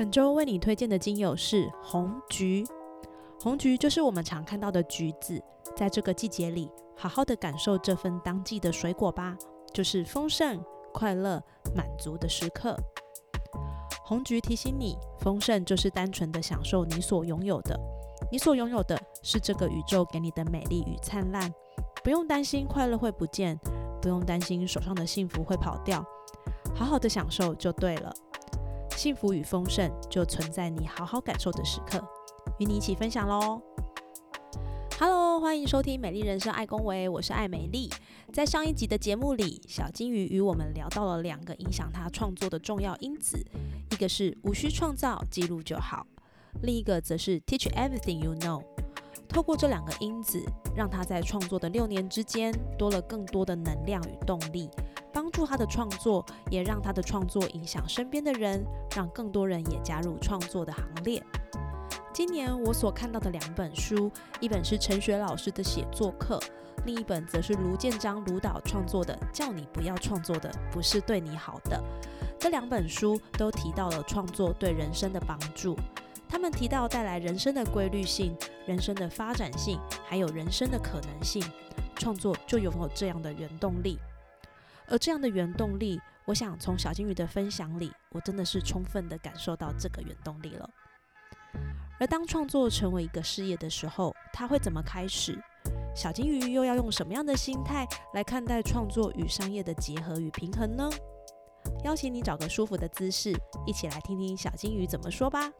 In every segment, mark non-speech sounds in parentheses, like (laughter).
本周为你推荐的精油是红橘。红橘就是我们常看到的橘子，在这个季节里，好好的感受这份当季的水果吧，就是丰盛、快乐、满足的时刻。红橘提醒你，丰盛就是单纯的享受你所拥有的，你所拥有的是这个宇宙给你的美丽与灿烂，不用担心快乐会不见，不用担心手上的幸福会跑掉，好好的享受就对了。幸福与丰盛就存在你好好感受的时刻，与你一起分享喽。Hello，欢迎收听《美丽人生》，爱公维，我是爱美丽。在上一集的节目里，小金鱼与我们聊到了两个影响他创作的重要因子，一个是无需创造，记录就好；另一个则是 Teach everything you know。透过这两个因子，让他在创作的六年之间多了更多的能量与动力。帮助他的创作，也让他的创作影响身边的人，让更多人也加入创作的行列。今年我所看到的两本书，一本是陈雪老师的写作课，另一本则是卢建章卢导创作的《叫你不要创作的不是对你好的》。这两本书都提到了创作对人生的帮助，他们提到带来人生的规律性、人生的发展性，还有人生的可能性，创作就拥有这样的原动力。而这样的原动力，我想从小金鱼的分享里，我真的是充分的感受到这个原动力了。而当创作成为一个事业的时候，它会怎么开始？小金鱼又要用什么样的心态来看待创作与商业的结合与平衡呢？邀请你找个舒服的姿势，一起来听听小金鱼怎么说吧。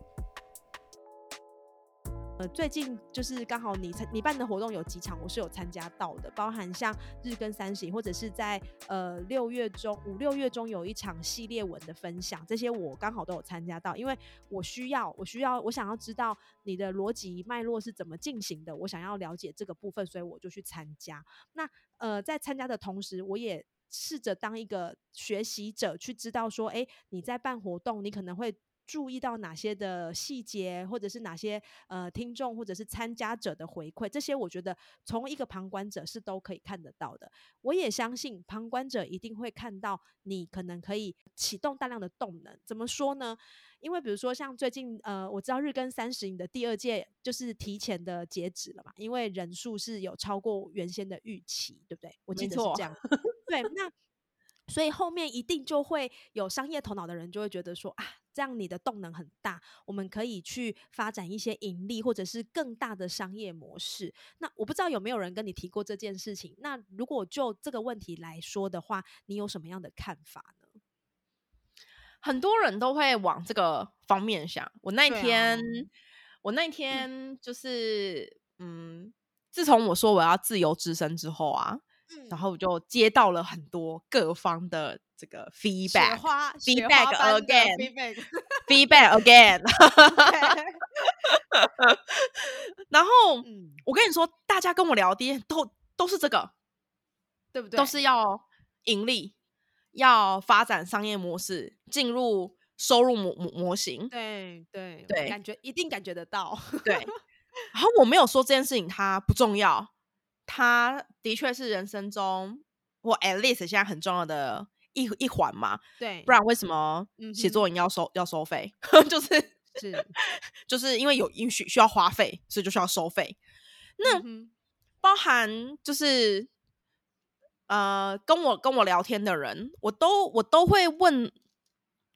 呃，最近就是刚好你参你办的活动有几场，我是有参加到的，包含像日更三十，或者是在呃六月中五六月中有一场系列文的分享，这些我刚好都有参加到，因为我需要我需要我想要知道你的逻辑脉络是怎么进行的，我想要了解这个部分，所以我就去参加。那呃，在参加的同时，我也试着当一个学习者，去知道说，哎，你在办活动，你可能会。注意到哪些的细节，或者是哪些呃听众或者是参加者的回馈，这些我觉得从一个旁观者是都可以看得到的。我也相信旁观者一定会看到你可能可以启动大量的动能。怎么说呢？因为比如说像最近呃，我知道日更三十，你的第二届就是提前的截止了嘛，因为人数是有超过原先的预期，对不对？我记得是这样。(laughs) 对，那所以后面一定就会有商业头脑的人就会觉得说啊。这样你的动能很大，我们可以去发展一些盈利或者是更大的商业模式。那我不知道有没有人跟你提过这件事情？那如果就这个问题来说的话，你有什么样的看法呢？很多人都会往这个方面想。我那天，我那天就是，嗯，自从我说我要自由之身之后啊，然后就接到了很多各方的。这个 feedback，feedback again，feedback again。(laughs) (laughs) 然后 (laughs) 我跟你说，大家跟我聊天都都是这个，对不对？都是要盈利，要发展商业模式，进入收入模模模型。对对对，感觉一定感觉得到。对，然后我没有说这件事情它不重要，它的确是人生中或 at least 现在很重要的。一一环嘛，对，不然为什么写作文要收要收费？(laughs) 就是是，就是因为有因需需要花费，所以就需要收费。那包含就是呃，跟我跟我聊天的人，我都我都会问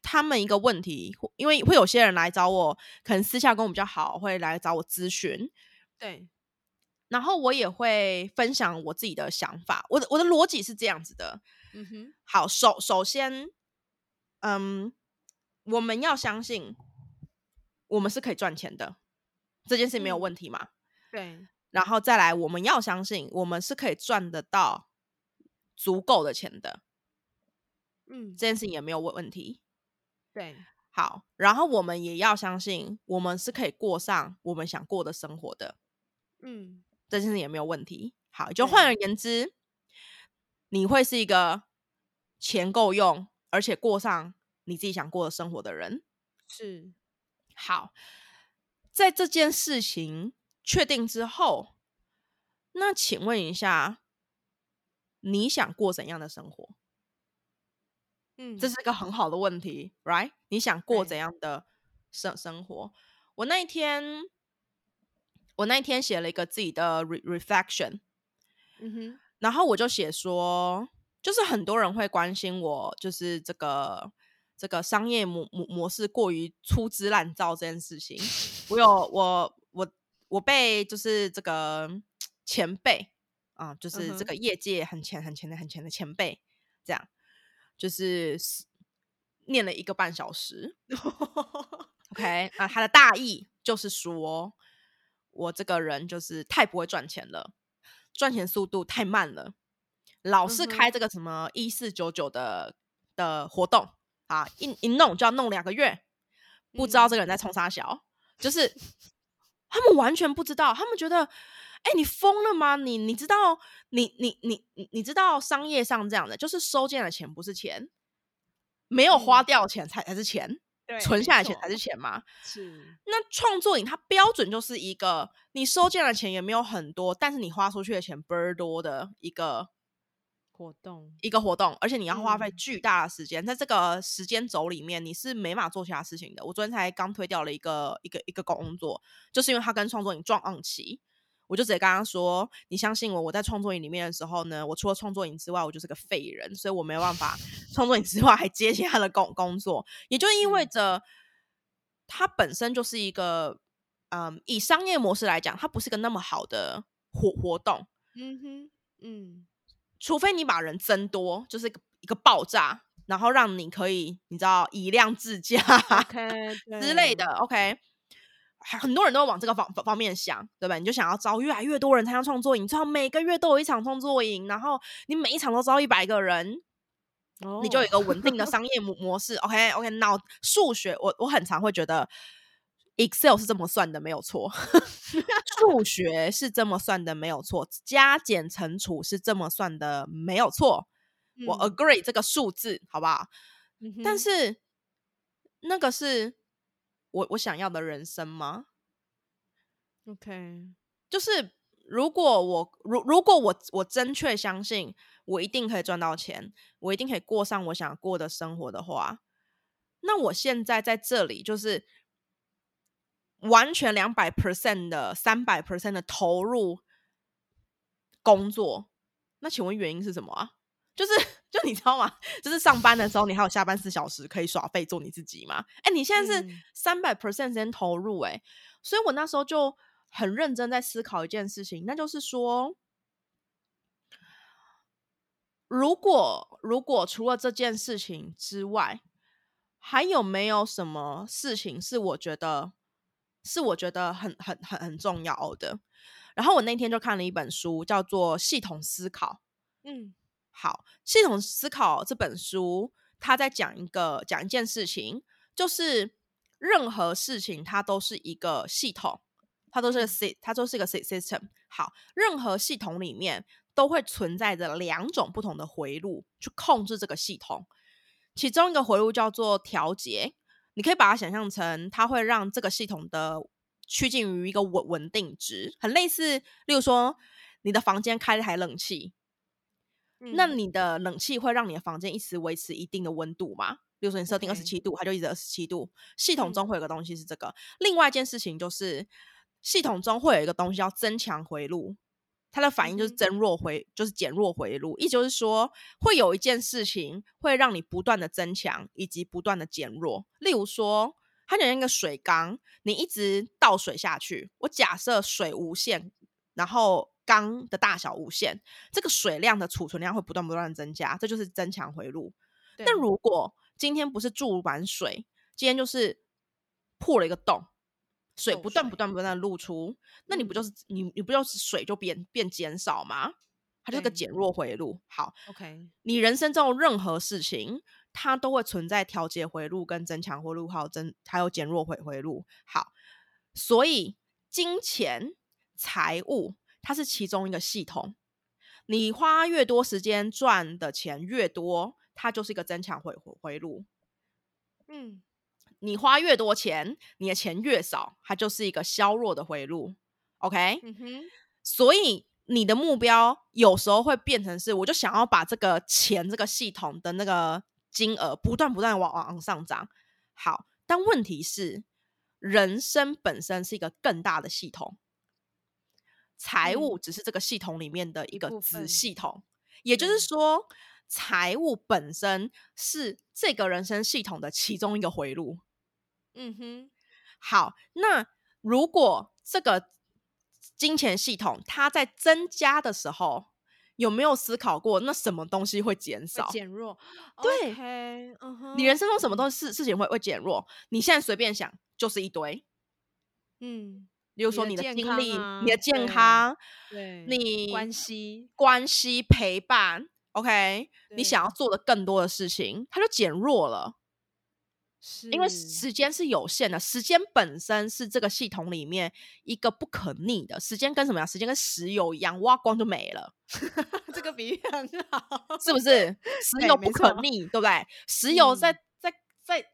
他们一个问题，因为会有些人来找我，可能私下跟我比较好，会来找我咨询。对，然后我也会分享我自己的想法。我的我的逻辑是这样子的。嗯哼，好，首首先，嗯，我们要相信我们是可以赚钱的，这件事没有问题嘛？对。然后再来，我们要相信我们是可以赚得到足够的钱的，嗯，这件事情也没有问问题。对。好，然后我们也要相信，我们是可以过上我们想过的生活的。嗯，这件事也没有问题。好，就换而言之，你会是一个钱够用，而且过上你自己想过的生活的人。是。好，在这件事情确定之后，那请问一下，你想过怎样的生活？嗯，这是一个很好的问题，right？你想过怎样的生生活？我那一天，我那一天写了一个自己的 re reflection，嗯哼，然后我就写说，就是很多人会关心我，就是这个这个商业模模模式过于粗制滥造这件事情。我有我我我被就是这个前辈啊、就是这个业界很前很前的很前的前辈，这样就是念了一个半小时。(laughs) OK 啊，他的大意就是说，我这个人就是太不会赚钱了，赚钱速度太慢了，老是开这个什么一四九九的的活动啊，一一弄就要弄两个月，不知道嗯这个人在冲啥小，就是他们完全不知道，他们觉得。哎、你疯了吗？你你知道，你你你你你知道商业上这样的，就是收进来的钱不是钱，没有花嗯掉钱才才是钱，对存下来的钱才是钱嘛。是，那创作营它标准就是一个你收进来的钱也没有很多，但是你花出去的钱倍儿多的一个活动，一个活动，而且你要花费嗯巨大的时间，在这个时间轴里面，你是没法做其他事情的。我昨天才刚推掉了一个一个一个工作，就是因为它跟创作营撞案期，我就直接跟他说：“你相信我，我在创作营里面的时候呢，我除了创作营之外，我就是个废人，所以我没有办法创作营之外还接其他的工工作。也就意味嗯着，它本身就是一个，嗯，以商业模式来讲，它不是个那么好的活活动。嗯哼，嗯，除非你把人增多，就是一个一个爆炸，然后让你可以你知道以量制价 OK 之类的。OK，还很多人都会往这个方方面想，对吧？你就想要招越来越多人参加创作营，最好每个月都有一场创作营，然后你每一场都招一百个人，你就有一个稳定的 (laughs) 商业模模式。OK OK，脑数学我我很常会觉得 Excel 是这么算的，没有错。(laughs) 数学是这么算的，没有错。加减乘除是这么算的，没有错。我嗯 agree 这个数字，好不好？嗯但是那个是我我想要的人生吗？OK，就是如果我如如果我我真确相信我一定可以赚到钱，我一定可以过上我想过的生活的话，那我现在在这里就是完全两百 percent 的三百 percent 的投入工作，那请问原因是什么啊？就是 (laughs) 就你知道吗？就是上班的时候，你还有下班四小时可以耍废做你自己吗？哎、你现在是嗯三百 percent 时间投入、欸，哎，所以我那时候就很认真在思考一件事情，那就是说，如果如果除了这件事情之外，还有没有什么事情是我觉得是我觉得很很很很重要的？然后我那天就看了一本书，叫做《系统思考》。嗯好，系统思考这本书，它在讲一个讲一件事情，就是任何事情它都是一个系统，它都是个 sy，它都是一个 sy- system。好，任何系统里面都会存在着两种不同的回路去控制这个系统，其中一个回路叫做调节，你可以把它想象成它会让这个系统的趋近于一个稳稳定值，很类似，例如说你的房间开了台冷气。那嗯你的冷气会让你的房间一直维持一定的温度吗？比如说你设定二十七度，它就一直二十七度。系统嗯中会有个东西是这个。另外一件事情就是，系统中会有一个东西叫增强回路，它的反应就是增弱回，就是减弱回路。意思就是说，会有一件事情会让你不断的增强以及不断的减弱。例如说，它就像一个水缸，你一直倒水下去。我假设水无限，然后缸的大小无限，这个水量的储存量会不断不断的增加，这就是增强回路。对但如果今天不是注满水，今天就是破了一个洞，水不断不断不断的露出，那你不嗯就是、你你不就是水就变变减少吗？它就是个对减弱回路。好，OK，你人生中任何事情，它都会存在调节回路、跟增强回路，还有增还有减弱回回路。好，所以金钱、财务它是其中一个系统。你花越多时间赚的钱越多，它就是一个增强回回回路。嗯，你花越多钱，你的钱越少，它就是一个削弱的回路。OK，嗯哼，所以你的目标有时候会变成是，我就想要把这个钱这个系统的那个金额不断不断往往上涨。好，但问题是，人生本身是一个更大的系统。财务只是这个系统里面的一个子系统，也就是说，财务本身是这个人生系统的其中一个回路。嗯哼，好，那如果这个金钱系统它在增加的时候，有没有思考过，那什么东西会减少、减弱？对，你人生中什么东西事事情会会减弱？你现在随便想，就是一堆。嗯。比如说你的精力、你的健康，对，你关系、关系陪伴，OK，你想要做的更多的事情，它就减弱了。是，因为时间是有限的，时间本身是这个系统里面一个不可逆的。时间跟什么呀？时间跟石油一样，挖光就没了。(laughs) 这个比喻很好，是不是？(laughs) 石油不可逆，对不对？石油在在在。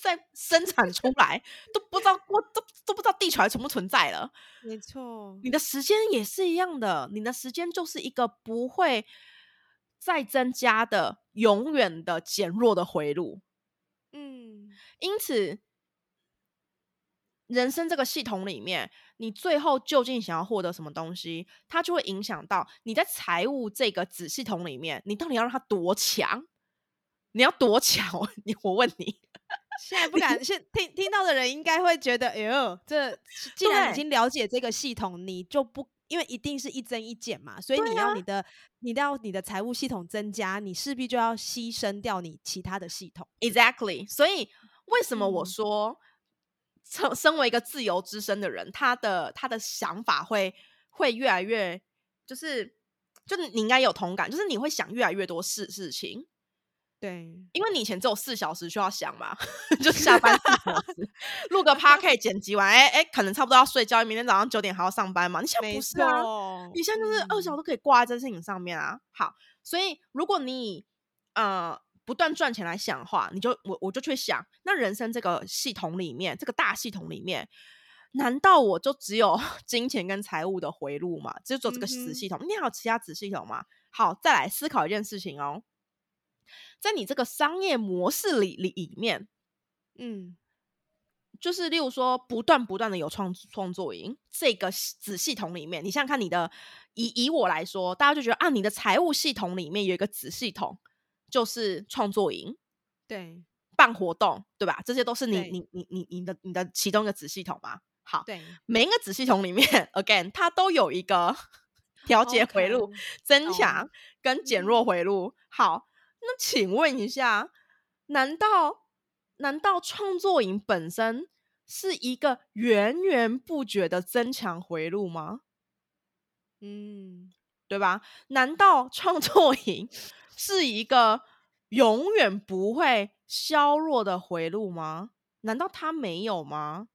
在生产出来都不知道，(laughs) 我都都不知道地球还存不存在了。没错，你的时间也是一样的，你的时间就是一个不会再增加的、永远的减弱的回路。嗯，因此，人生这个系统里面，你最后究竟想要获得什么东西，它就会影响到你在财务这个子系统里面，你到底要让它多强？你要多巧？(laughs) 你我问你。现在不敢，现听听到的人应该会觉得，哎呦，这既然已经了解这个系统，你就不因为一定是一增一减嘛，所以你要你的，你要你的财务系统增加，你势必就要牺牲掉你其他的系统。Exactly，所以为什么我说，身身为一个自由之身的人，他的他的想法会会越来越，就是就你应该有同感，就是你会想越来越多事事情。对，因为你以前只有四小时需要想嘛，(laughs) 就下班四小时录个 p a r k 剪辑完，哎哎，可能差不多要睡觉，明天早上九点还要上班嘛。你现在不是啊，你现在就是二小时都可以挂在这事情上面啊。好，所以如果你呃不断赚钱来想的话，你就我我就去想，那人生这个系统里面，这个大系统里面，难道我就只有 (laughs) 金钱跟财务的回路吗？只有做这个子系统？你还有其他子系统吗？好，再来思考一件事情哦。在你这个商业模式里里里面，嗯，就是例如说，不断不断的有创创作营这个子系统里面，你想想看，你的以以我来说，大家就觉得啊，你的财务系统里面有一个子系统，就是创作营，对，办活动，对吧？这些都是你你你你你的你的其中一个子系统嘛。好，对，每一个子系统里面，(laughs) again，它都有一个 (laughs) 调节回路、增强跟减弱回路。好。那请问一下，难道难道创作营本身是一个源源不绝的增强回路吗？嗯，对吧？难道创作营是一个永远不会削弱的回路吗？难道它没有吗？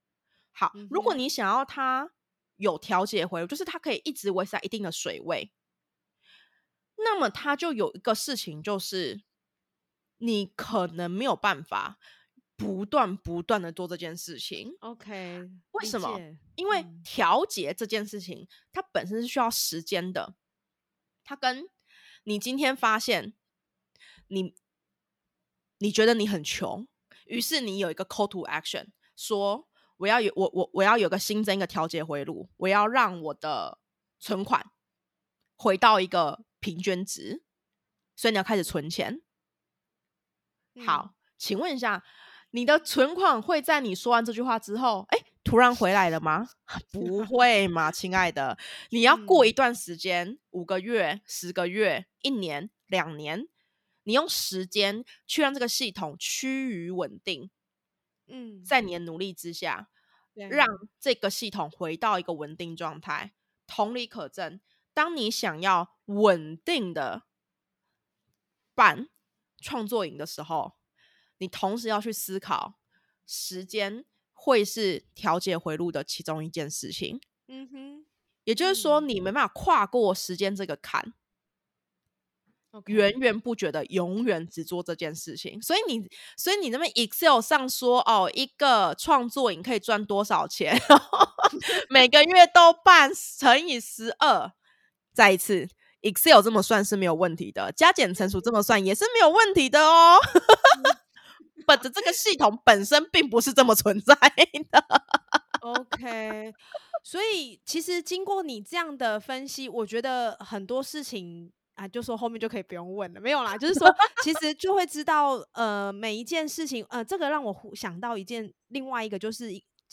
好，如果你想要它有调节回路，就是它可以一直维持在一定的水位。那么他就有一个事情，就是你可能没有办法不断不断的做这件事情。OK，为什么？因为调节这件事情，它本身是需要时间的。它跟你今天发现你你觉得你很穷，于是你有一个 call to action，说我要有我我我要有个新增一个调节回路，我要让我的存款回到一个。平均值，所以你要开始存钱。好，请问一下，你的存款会在你说完这句话之后，哎，突然回来了吗？(laughs) 不 (laughs) 会嘛，亲爱的，你要过一段时间，五个月、十个月、一年、两年，你用时间去让这个系统趋于稳定。嗯，在你的努力之下，让这个系统回到一个稳定状态。同理可证。当你想要稳定的办创作营的时候，你同时要去思考时间会是调节回路的其中一件事情。嗯哼，也就是说，你没办法跨过时间这个坎。源源不绝的，永远只做这件事情。所以你，所以你那边 Excel 上说，哦，一个创作营可以赚多少钱？(laughs) 每个月都办乘以十二。再一次，Excel 这么算是没有问题的，加减乘除这么算也是没有问题的哦。But 这个系统本身并不是这么存在的。OK，(laughs) 所以其实经过你这样的分析，我觉得很多事情。啊，就说后面就可以不用问了，没有啦，就是说，(laughs) 其实就会知道，呃，每一件事情，呃，这个让我想到一件，另外一个就是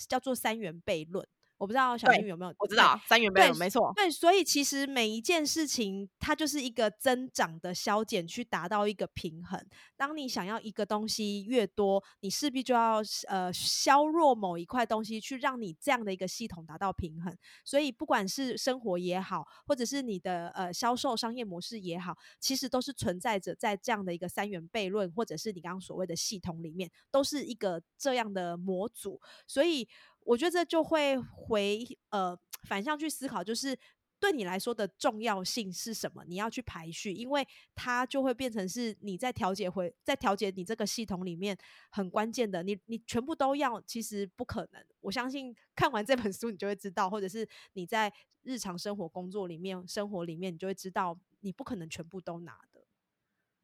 叫做三元悖论。我不知道小玉有没有，我知道三元悖论没错。对，所以其实每一件事情，它就是一个增长的消减，去达到一个平衡。当你想要一个东西越多，你势必就要呃削弱某一块东西，去让你这样的一个系统达到平衡。所以不管是生活也好，或者是你的呃销售商业模式也好，其实都是存在着在这样的一个三元悖论，或者是你刚刚所谓的系统里面，都是一个这样的模组。所以。我觉得这就会回呃反向去思考，就是对你来说的重要性是什么？你要去排序，因为它就会变成是你在调节回在调节你这个系统里面很关键的。你你全部都要，其实不可能。我相信看完这本书，你就会知道，或者是你在日常生活工作里面、生活里面，你就会知道，你不可能全部都拿的。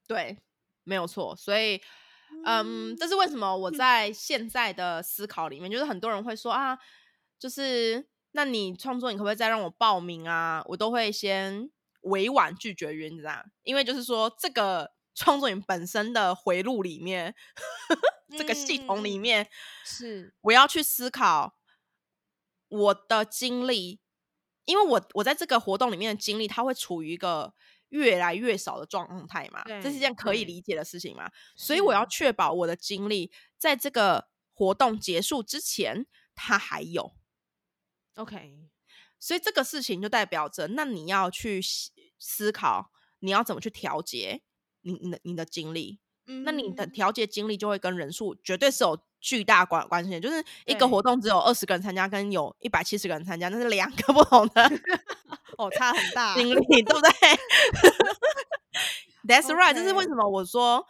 对，没有错。所以。嗯，这是为什么？我在现在的思考里面，就是很多人会说啊，就是那你创作，你可不可以再让我报名啊？我都会先委婉拒绝，原因这样，因为就是说这个创作营本身的回路里面，(laughs) 这个系统里面是我要去思考我的经历，因为我我在这个活动里面的经历，它会处于一个。越来越少的状态嘛，这是一件可以理解的事情嘛，所以我要确保我的精力在这个活动结束之前，它还有。OK，所以这个事情就代表着，那你要去思考，你要怎么去调节你你的你的精力。那你的调节精力就会跟人数绝对是有巨大关关系，就是一个活动只有二十个人参加，跟有一百七十个人参加，那是两个不同的。(laughs) 哦，差很 (laughs) 大，精力对不对？That's right，这是为什么我说，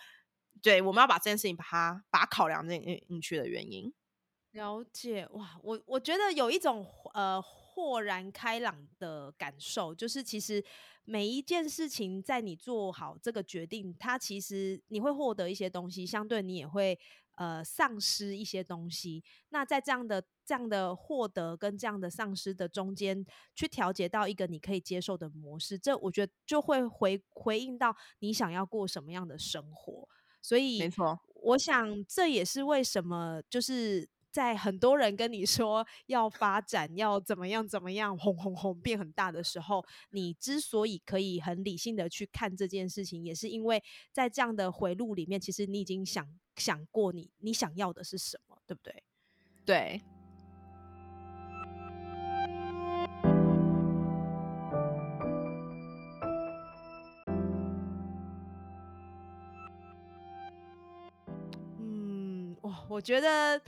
对，我们要把这件事情把它把它考量进进去的原因。了解哇，我我觉得有一种呃豁然开朗的感受，就是其实每一件事情在你做好这个决定，它其实你会获得一些东西，相对你也会。呃，丧失一些东西，那在这样的这样的获得跟这样的丧失的中间，去调节到一个你可以接受的模式，这我觉得就会回回应到你想要过什么样的生活。所以，没错，我想这也是为什么就是。在很多人跟你说要发展、要怎么样、怎么样，轰轰轰变很大的时候，你之所以可以很理性的去看这件事情，也是因为在这样的回路里面，其实你已经想想过你你想要的是什么，对不对？对。嗯，哇，我觉得。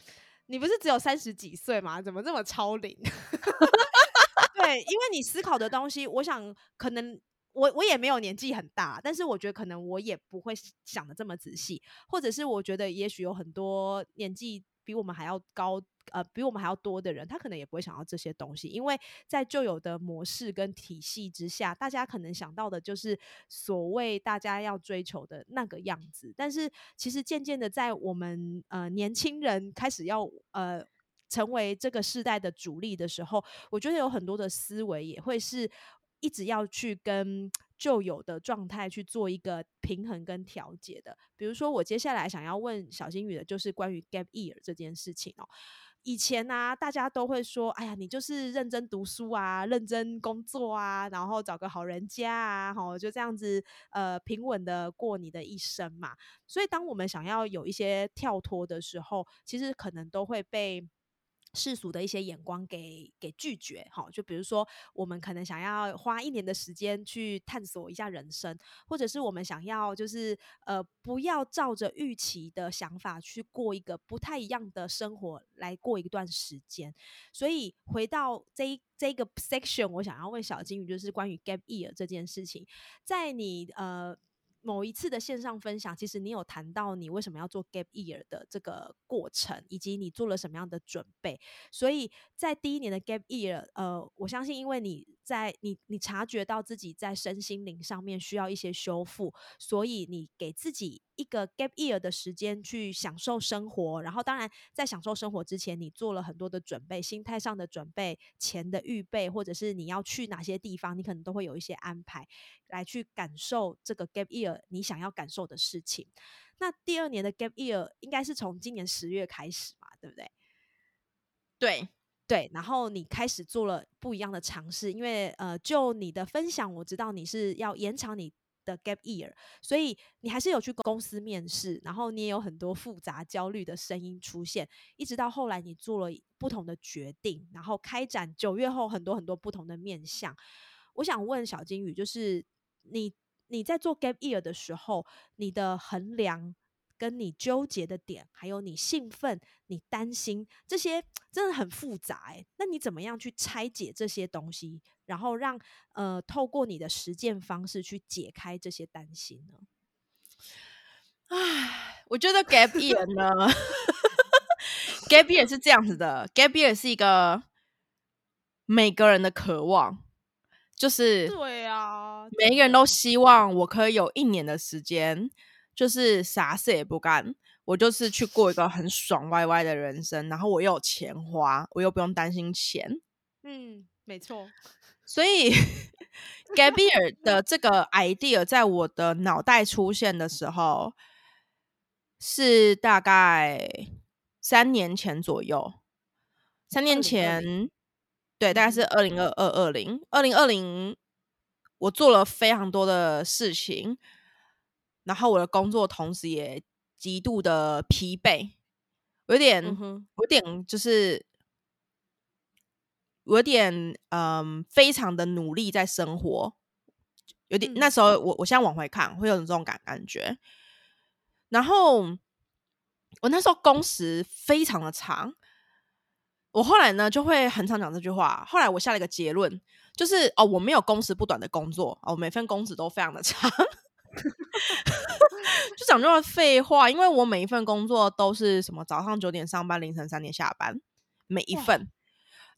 你不是只有三十几岁吗？怎么这么超龄？(laughs) 对，因为你思考的东西，我想可能我我也没有年纪很大，但是我觉得可能我也不会想的这么仔细，或者是我觉得也许有很多年纪。比我们还要高，呃，比我们还要多的人，他可能也不会想到这些东西，因为在旧有的模式跟体系之下，大家可能想到的就是所谓大家要追求的那个样子。但是，其实渐渐的，在我们呃年轻人开始要呃成为这个时代的主力的时候，我觉得有很多的思维也会是一直要去跟。旧有的状态去做一个平衡跟调节的，比如说我接下来想要问小金宇的，就是关于 gap year 这件事情哦。以前呢，大家都会说，哎呀，你就是认真读书啊，认真工作啊，然后找个好人家啊，吼，就这样子，呃，平稳的过你的一生嘛。所以，当我们想要有一些跳脱的时候，其实可能都会被。世俗的一些眼光给给拒绝，哈，就比如说我们可能想要花一年的时间去探索一下人生，或者是我们想要就是呃不要照着预期的想法去过一个不太一样的生活来过一段时间。所以回到这这个 section，我想要问小金鱼，就是关于 gap year 这件事情，在你呃。某一次的线上分享，其实你有谈到你为什么要做 gap year 的这个过程，以及你做了什么样的准备。所以在第一年的 gap year，呃，我相信因为你在你你察觉到自己在身心灵上面需要一些修复，所以你给自己。一个 gap year 的时间去享受生活，然后当然在享受生活之前，你做了很多的准备，心态上的准备、钱的预备，或者是你要去哪些地方，你可能都会有一些安排，来去感受这个 gap year 你想要感受的事情。那第二年的 gap year 应该是从今年十月开始嘛，对不对？对对，然后你开始做了不一样的尝试，因为呃，就你的分享，我知道你是要延长你。的 gap year，所以你还是有去公司面试，然后你也有很多复杂焦虑的声音出现，一直到后来你做了不同的决定，然后开展九月后很多很多不同的面向。我想问小金鱼，就是你你在做 gap year 的时候，你的衡量。跟你纠结的点，还有你兴奋、你担心这些，真的很复杂哎。那你怎么样去拆解这些东西，然后让呃透过你的实践方式去解开这些担心呢？唉，我觉得 gap year 呢，gap year 是这样子的，gap year 是一个每个人的渴望，就是对啊，每一个人都希望我可以有一年的时间。就是啥事也不干，我就是去过一个很爽歪歪的人生，然后我又有钱花，我又不用担心钱。嗯，没错。所以 (laughs) Gabriel 的这个 idea 在我的脑袋出现的时候，是大概三年前左右。三年前，对，大概是二零二二二零二零二零，我做了非常多的事情。然后我的工作同时也极度的疲惫，有点，有点就是有点嗯，非常的努力在生活，有点那时候我我现在往回看会有这种感感觉。然后我那时候工时非常的长，我后来呢就会很常讲这句话。后来我下了一个结论，就是哦，我没有工时不短的工作哦，每份工时都非常的长。(laughs) 就讲这么废话，因为我每一份工作都是什么早上九点上班，凌晨三点下班，每一份。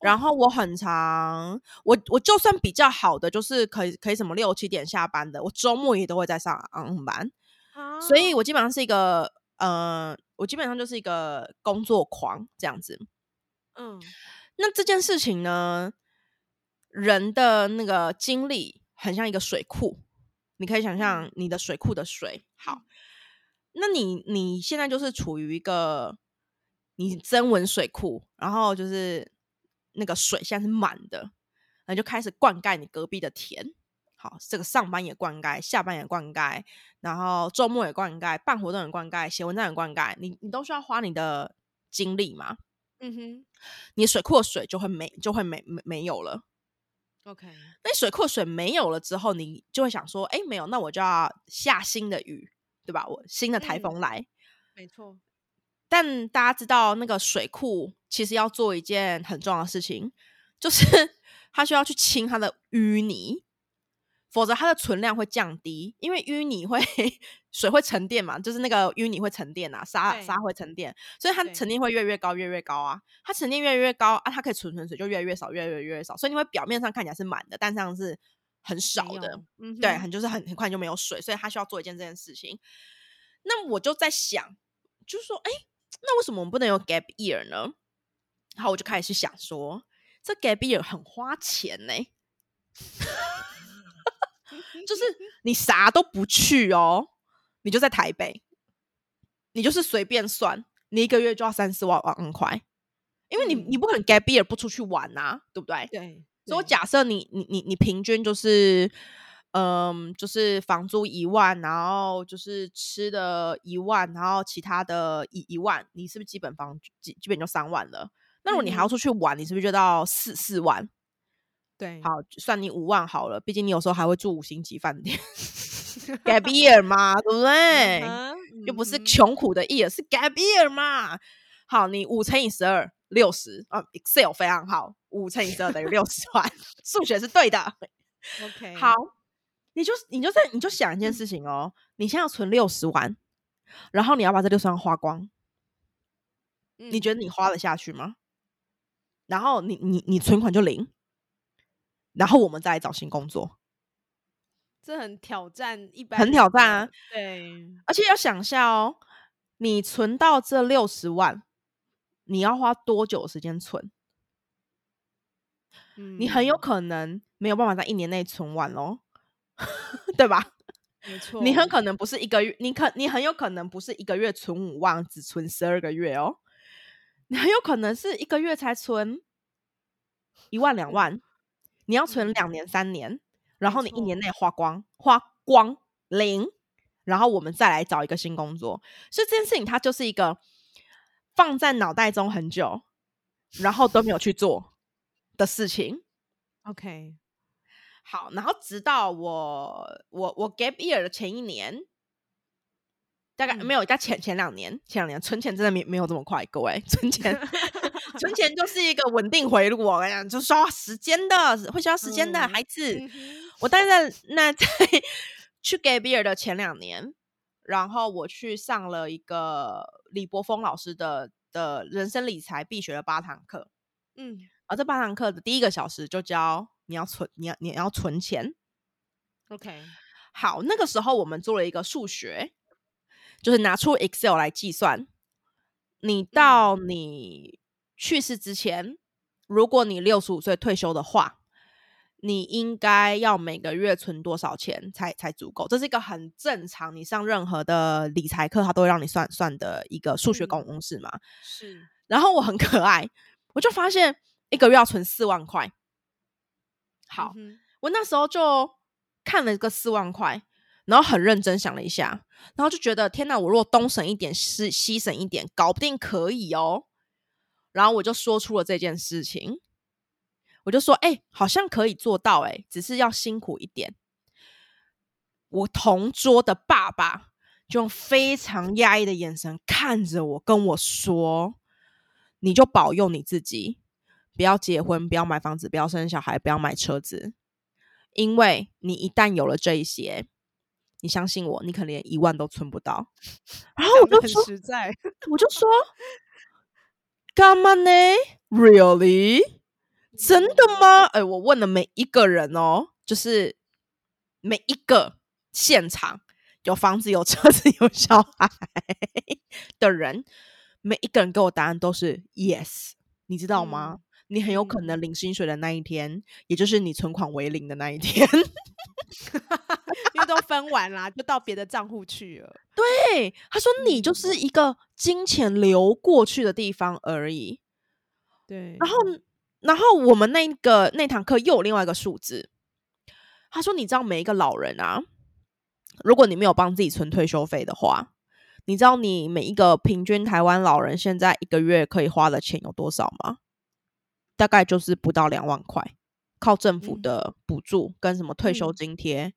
然后我很长，我我就算比较好的，就是可以可以什么六七点下班的，我周末也都会在上班。所以我基本上是一个呃，我基本上就是一个工作狂这样子。嗯，那这件事情呢，人的那个精力很像一个水库。你可以想象你的水库的水好，那你你现在就是处于一个你增温水库，然后就是那个水现在是满的，那就开始灌溉你隔壁的田。好，这个上班也灌溉，下班也灌溉，然后周末也灌溉，办活动也灌溉，写文章也灌溉，你你都需要花你的精力嘛？嗯哼，你水库的水就会没就会没没没有了。OK，那水库水没有了之后，你就会想说，哎，没有，那我就要下新的雨，对吧？我新的台风来，没错。但大家知道，那个水库其实要做一件很重要的事情，就是 (laughs) 它需要去清它的淤泥。否则它的存量会降低，因为淤泥会 (laughs) 水会沉淀嘛，就是那个淤泥会沉淀啊，沙沙会沉淀，所以它沉淀会越越高越越高啊。它沉淀越越高啊，它可以存存水就越来越少越越越少，所以你会表面上看起来是满的，但这样是很少的，对，很就是很很快就没有水，所以它需要做一件这件事情。那我就在想，就是说，哎，那为什么我们不能有 gap year 呢？然后我就开始去想说，这 gap year 很花钱呢。(laughs) 就是你啥都不去哦，你就在台北，你就是随便算，你一个月就要三四万万块，因为你你不可能 gap year 不出去玩啊，对不对？对。所以我假设你你你你平均就是，嗯，就是房租一万，然后就是吃的一万，然后其他的一一万，你是不是基本房基基本就三万了？那如果你还要出去玩，你是不是就到四四万？对，好，算你五万好了，毕竟你有时候还会住五星级饭店，gap year 嘛，对不对？又不是穷苦的 year，是 gap year 嘛。好，你五乘以十二，六十啊，Excel 非常好，五乘以十二等于六十万，(laughs) 数学是对的。OK，好，你就你就在你就想一件事情哦，你现在要存六十万，然后你要把这六十万花光，你觉得你花得下去吗？然后你你你存款就零。然后我们再来找新工作，这很挑战，一般很挑战啊。对，而且要想下哦，你存到这六十万，你要花多久时间存？嗯你很有可能没有办法在一年内存完哦，(laughs) 对吧？没错，你很可能不是一个月，你可你很有可能不是一个月存五万，只存十二个月哦。你很有可能是一个月才存一万两万。你要存两年三年，然后你一年内花光花光零，然后我们再来找一个新工作。所以这件事情它就是一个放在脑袋中很久，然后都没有去做的事情。OK，好，然后直到我我我 gap year 的前一年。大概没有，在前前两年，前两年存钱真的没没有这么快，各位存钱，(laughs) 存钱就是一个稳定回路。我跟你讲，就需要时间的，会需要时间的孩子。我大概在那在去 gap year 的前两年，然后我去上了一个李博峰老师的的人生理财必学的八堂课。嗯，而这八堂课的第一个小时就教你要存，你要你要存钱。OK，好，那个时候我们做了一个数学。就是拿出 Excel 来计算，你到你去世之前，如果你六十五岁退休的话，你应该要每个月存多少钱才才足够？这是一个很正常，你上任何的理财课，他都会让你算算的一个数学公式嘛。是。然后我很可爱，我就发现一个月要存四万块。好，我那时候就看了个四万块。然后很认真想了一下，然后就觉得天哪！我如果东省一点，西西省一点，搞不定可以哦。然后我就说出了这件事情，我就说：“哎，好像可以做到，哎，只是要辛苦一点。”我同桌的爸爸就用非常压抑的眼神看着我，跟我说：“你就保佑你自己，不要结婚，不要买房子，不要生小孩，不要买车子，因为你一旦有了这一些。”你相信我，你可能连一万都存不到。(laughs) 然后我就说，实在，(laughs) 我就说，干嘛呢？Really？真的吗？哎，我问了每一个人哦，就是每一个现场有房子、有车子、有小孩的人，每一个人给我答案都是 yes。你知道吗？你很有可能领薪水的那一天，也就是你存款为零的那一天。(laughs) 因为都分完啦，就到别的账户去了。对，他说你就是一个金钱流过去的地方而已。对，然后，然后我们那个那堂课又有另外一个数字。他说，你知道每一个老人啊，如果你没有帮自己存退休费的话，你知道你每一个平均台湾老人现在一个月可以花的钱有多少吗？大概就是不到两万块。靠政府的补助跟什么退休津贴，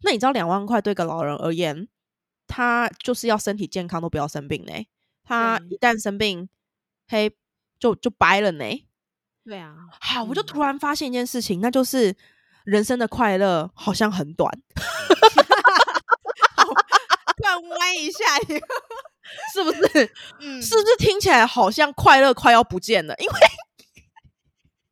那你知道两万块对个老人而言，他就是要身体健康都不要生病呢。他一旦生病，嘿，就就掰了呢。对啊，好，我就突然发现一件事情，那就是人生的快乐好像很短。(laughs) 突然歪一下，(laughs) 是不是？嗯，是不是听起来好像快乐快要不见了？因为。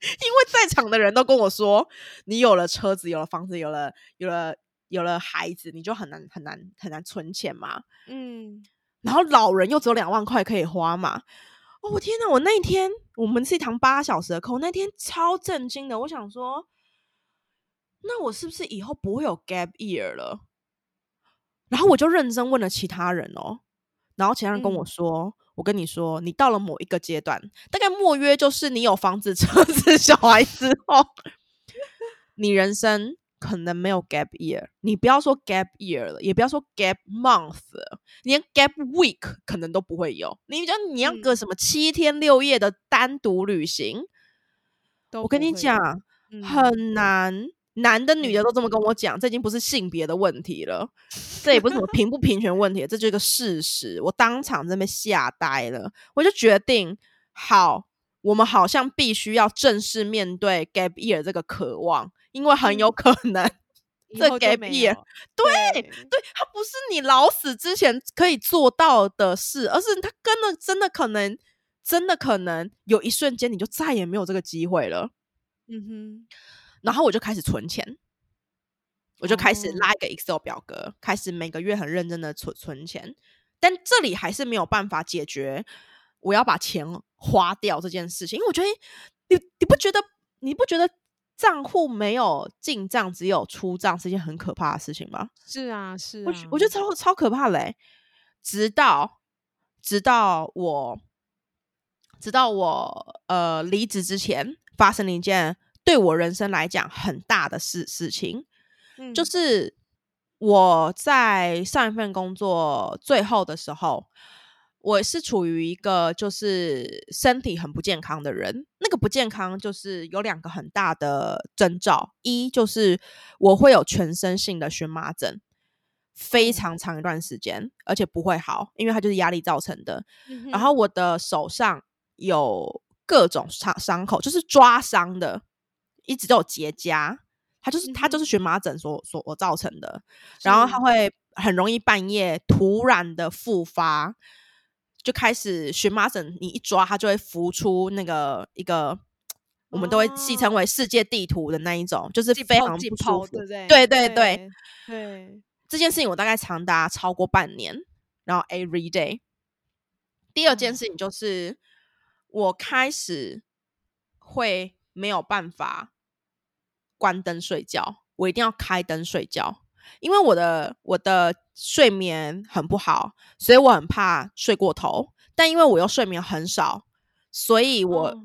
(laughs) 因为在场的人都跟我说，你有了车子，有了房子，有了有了有了孩子，你就很难很难很难存钱嘛。嗯，然后老人又只有两万块可以花嘛。哦，我天呐，我那一天我们是一堂八小时的课，我那天超震惊的。我想说，那我是不是以后不会有 gap year 了？然后我就认真问了其他人哦，然后其他人跟我说。我跟你说，你到了某一个阶段，大概莫约就是你有房子、车子、小孩之后，你人生可能没有 gap year，你不要说 gap year 了，也不要说 gap month 了，连 gap week 可能都不会有。你觉得你要个什么七天六夜的单独旅行？我跟你讲，很难，男的女的都这么跟我讲，这已经不是性别的问题了，这也不是什么平不平权问题，这就是个事实。我当场这边吓呆了，我就决定，好，我们好像必须要正式面对 gap year 这个渴望。因为很有可能，这 gap year，对对，它不是你老死之前可以做到的事，而是它真的真的可能，真的可能有一瞬间你就再也没有这个机会了。嗯哼，然后我就开始存钱，我就开始拉一个 Excel 表格，开始每个月很认真的存存钱，但这里还是没有办法解决我要把钱花掉这件事情，因为我觉得你你不觉得你不觉得？账户没有进账，只有出账，是件很可怕的事情吗？是啊，是我我觉得超超可怕嘞！直到直到我直到我呃离职之前，发生了一件对我人生来讲很大的事事情，就是我在上一份工作最后的时候。我是处于一个就是身体很不健康的人，那个不健康就是有两个很大的征兆，一就是我会有全身性的荨麻疹，非常长一段时间，而且不会好，因为它就是压力造成的。然后我的手上有各种伤伤口，就是抓伤的，一直都有结痂，它就是它就是荨麻疹所所造成的。然后它会很容易半夜突然的复发。就开始荨麻疹，你一抓它就会浮出那个一个，我们都会戏称为世界地图的那一种，就是非常不舒服，对对对对。这件事情我大概长达超过半年，然后 every day。第二件事情就是我开始会没有办法关灯睡觉，我一定要开灯睡觉。因为我的我的睡眠很不好，所以我很怕睡过头。但因为我又睡眠很少，所以我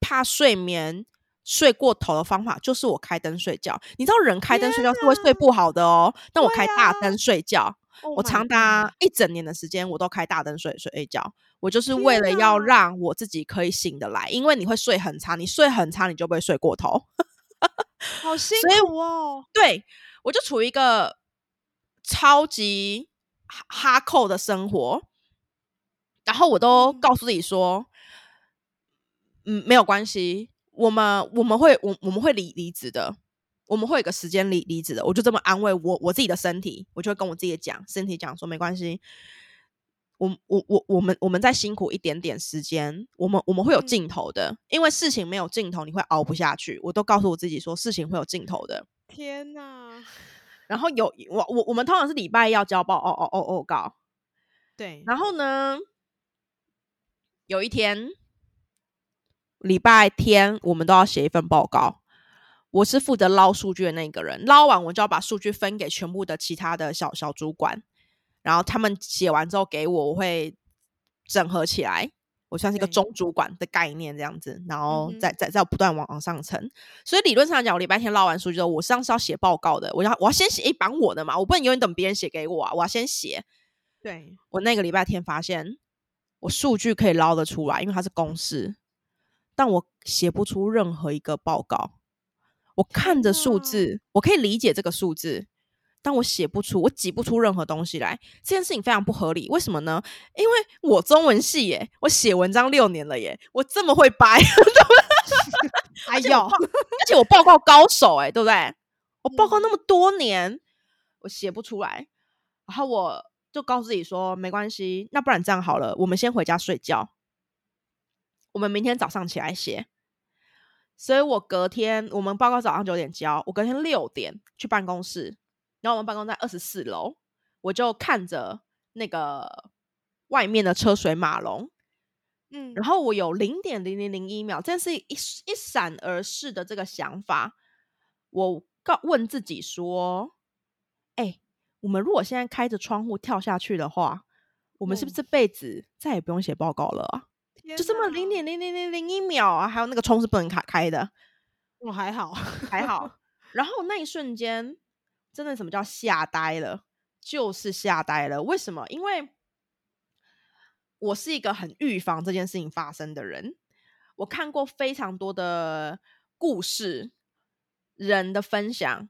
怕睡眠睡过头的方法就是我开灯睡觉。你知道人开灯睡觉是会睡不好的哦。但我开大灯睡觉，我长达一整年的时间我都开大灯睡睡觉。我就是为了要让我自己可以醒得来，因为你会睡很长，你睡很长你就不会睡过头。(laughs) 好辛苦哦，对。我就处于一个超级哈扣的生活，然后我都告诉自己说，嗯，没有关系，我们我们会我我们会离离职的，我们会有个时间离离职的。我就这么安慰我我自己的身体，我就会跟我自己讲，身体讲说没关系，我我我我们我们再辛苦一点点时间，我们我们会有尽头的，因为事情没有尽头，你会熬不下去。我都告诉我自己说，事情会有尽头的。天呐！然后有我我我们通常是礼拜要交报哦哦哦哦告，对。然后呢，有一天礼拜天我们都要写一份报告，我是负责捞数据的那个人。捞完我就要把数据分给全部的其他的小小主管，然后他们写完之后给我，我会整合起来。我像是一个中主管的概念这样子，然后再再再不断往往上层。所以理论上讲，我礼拜天捞完数据之后，我上是要写报告的。我要我要先写一版我的嘛，我不能永远等别人写给我啊！我要先写。对我那个礼拜天发现，我数据可以捞得出来，因为它是公式，但我写不出任何一个报告。我看着数字，我可以理解这个数字。但我写不出，我挤不出任何东西来，这件事情非常不合理。为什么呢？因为我中文系耶，我写文章六年了耶，我这么会掰，(laughs) 还有，(laughs) 而且我报告高手哎，对不对？我报告那么多年，我写不出来，然后我就告诉自己说，没关系，那不然这样好了，我们先回家睡觉，我们明天早上起来写。所以我隔天我们报告早上九点交，我隔天六点去办公室。然后我们办公在二十四楼，我就看着那个外面的车水马龙，嗯，然后我有零点零零零一秒，这是一一闪而逝的这个想法，我告问自己说：“哎，我们如果现在开着窗户跳下去的话，我们是不是这辈子再也不用写报告了啊？就这么零点零零零零一秒啊！还有那个窗是不能开开的，我还好还好。(laughs) (laughs) ”然后那一瞬间，真的什么叫吓呆了？就是吓呆了。为什么？因为我是一个很预防这件事情发生的人。我看过非常多的故事，人的分享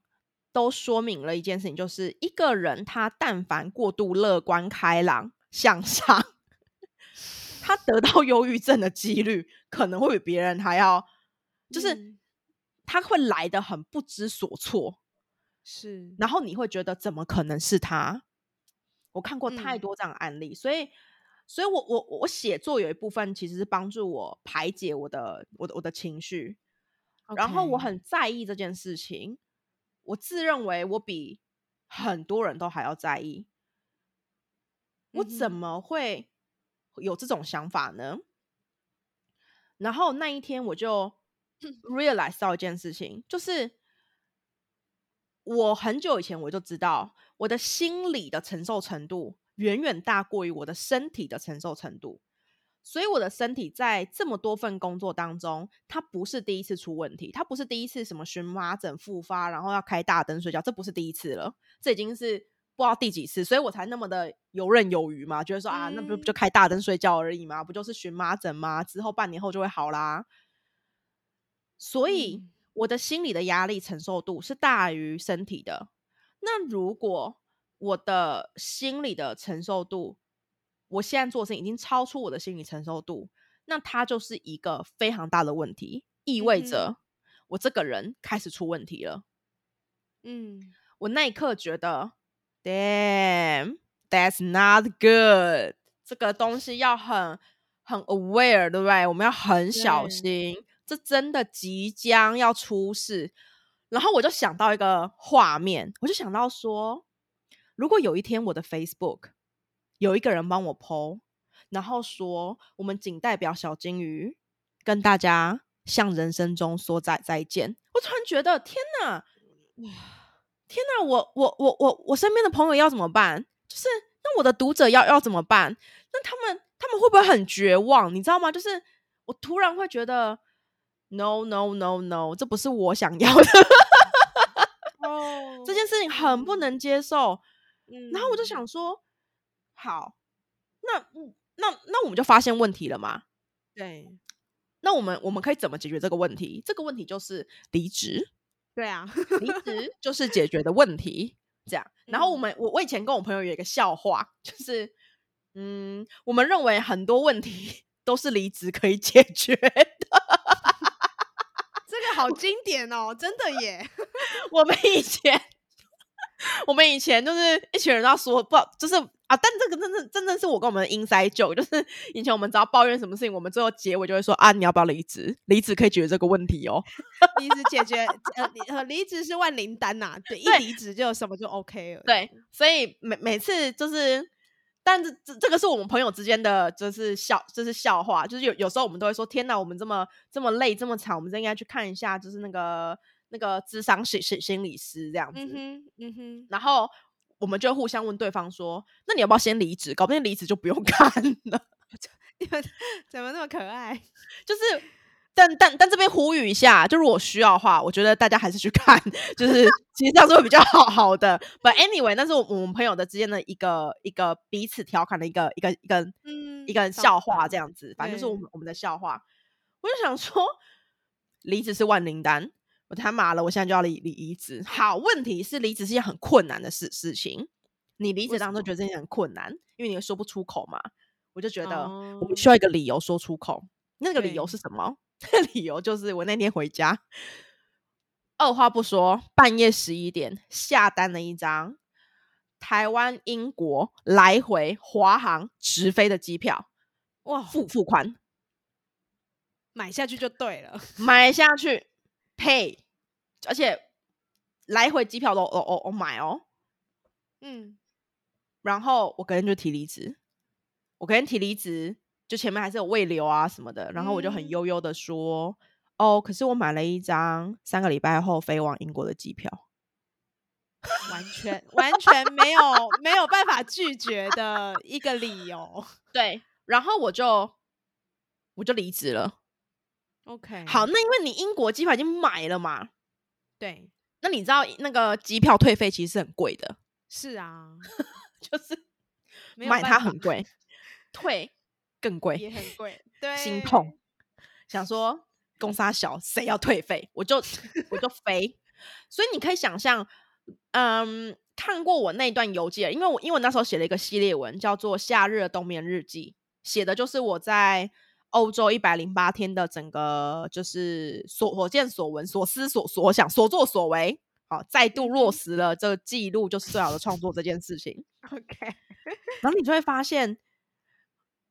都说明了一件事情，就是一个人他但凡过度乐观开朗向上，(laughs) 他得到忧郁症的几率可能会比别人还要，就是他会来的很不知所措，是，然后你会觉得怎么可能是他？我看过太多这样的案例，所以。所以，我我我写作有一部分其实是帮助我排解我的我的我的情绪，然后我很在意这件事情，我自认为我比很多人都还要在意，我怎么会有这种想法呢？然后那一天我就 realize 到一件事情，就是我很久以前我就知道我的心理的承受程度。远远大过于我的身体的承受程度，所以我的身体在这么多份工作当中，它不是第一次出问题，它不是第一次什么荨麻疹复发，然后要开大灯睡觉，这不是第一次了，这已经是不知道第几次，所以我才那么的游刃有余嘛，觉得说啊，那不就开大灯睡觉而已嘛，不就是荨麻疹吗？之后半年后就会好啦。所以我的心理的压力承受度是大于身体的。那如果我的心理的承受度，我现在做的事情已经超出我的心理承受度，那它就是一个非常大的问题，意味着我这个人开始出问题了。嗯，我那一刻觉得，damn，that's not good，这个东西要很很 aware，对不对？我们要很小心，这真的即将要出事。然后我就想到一个画面，我就想到说。如果有一天我的 Facebook 有一个人帮我 PO，然后说我们仅代表小金鱼跟大家向人生中说再再见，我突然觉得天哪，哇，天哪，我我我我我身边的朋友要怎么办？就是那我的读者要要怎么办？那他们他们会不会很绝望？你知道吗？就是我突然会觉得，No No No No，这不是我想要的，(laughs) 哦，这件事情很不能接受。然后我就想说，好，那那那我们就发现问题了嘛？对，那我们我们可以怎么解决这个问题？这个问题就是离职。对啊，离职就是解决的问题。这样，(laughs) 然后我们我我以前跟我朋友有一个笑话，就是嗯，我们认为很多问题 (laughs) 都是离职可以解决的。这个好经典哦，真的耶！(laughs) 我们以前。(laughs) 我们以前就是一群人要说，不，就是啊，但这个真正真正是我跟我们的 inside joke，就是以前我们只要抱怨什么事情，我们最后结尾就会说啊，你要不要离职？离职可以解决这个问题哦。(laughs) 离职解决，呃，离职是万灵丹呐，对，一离职就什么就 OK 了。对，所以每每次就是，但是这这个是我们朋友之间的，就是笑，就是笑话，就是有有时候我们都会说，天哪，我们这么这么累，这么惨，我们真应该去看一下，就是那个。那个智商心心心理师这样子，嗯哼，然后我们就互相问对方说：“那你要不要先离职？搞不定离职就不用 (laughs) 看了。(laughs) ”你们怎么那么可爱？(laughs) 就是，但但但这边呼吁一下，就如果需要的话，我觉得大家还是去看，就是其实这样子会比较好 (laughs) 好的。But anyway，那是我们朋友的之间的一个一个彼此调侃的一个一个一个嗯一个笑话这样子，反正就是我们我们的笑话。我就想说，离职是万灵丹。我他妈了！我现在就要离离职。好，问题是离职是件很困难的事事情。你离职当中觉得这件很困难，因为你说不出口嘛。我就觉得我们需要一个理由说出口。那个理由是什么？那理由就是我那天回家，二话不说，半夜十一点下单了一张台湾英国来回华航直飞的机票。哇，付付款，买下去就对了，买下去。pay，而且来回机票都哦哦哦买哦，嗯，然后我隔天就提离职，我隔天提离职，就前面还是有未留啊什么的，然后我就很悠悠的说，哦，可是我买了一张三个礼拜后飞往英国的机票，完全完全没有没有办法拒绝的一个理由，(laughs) 对，然后我就我就离职了。OK，好，那因为你英国机票已经买了嘛，对，那你知道那个机票退费其实是很贵的，是啊，(laughs) 就是买它很贵，(laughs) 退更贵，也很贵，对，心痛。想说公司小，谁要退费，我就我就飞。所以你可以想象，嗯，看过我那段游记了，因为我因为我那时候写了一个系列文，叫做《夏日的冬眠日记》，写的就是我在欧洲一百零八天的整个就是所所见所闻、所思所所想、所作所为。好，再度落 (laughs) 实了这个记录就是最好的创作这件事情。OK，然后你就会发现，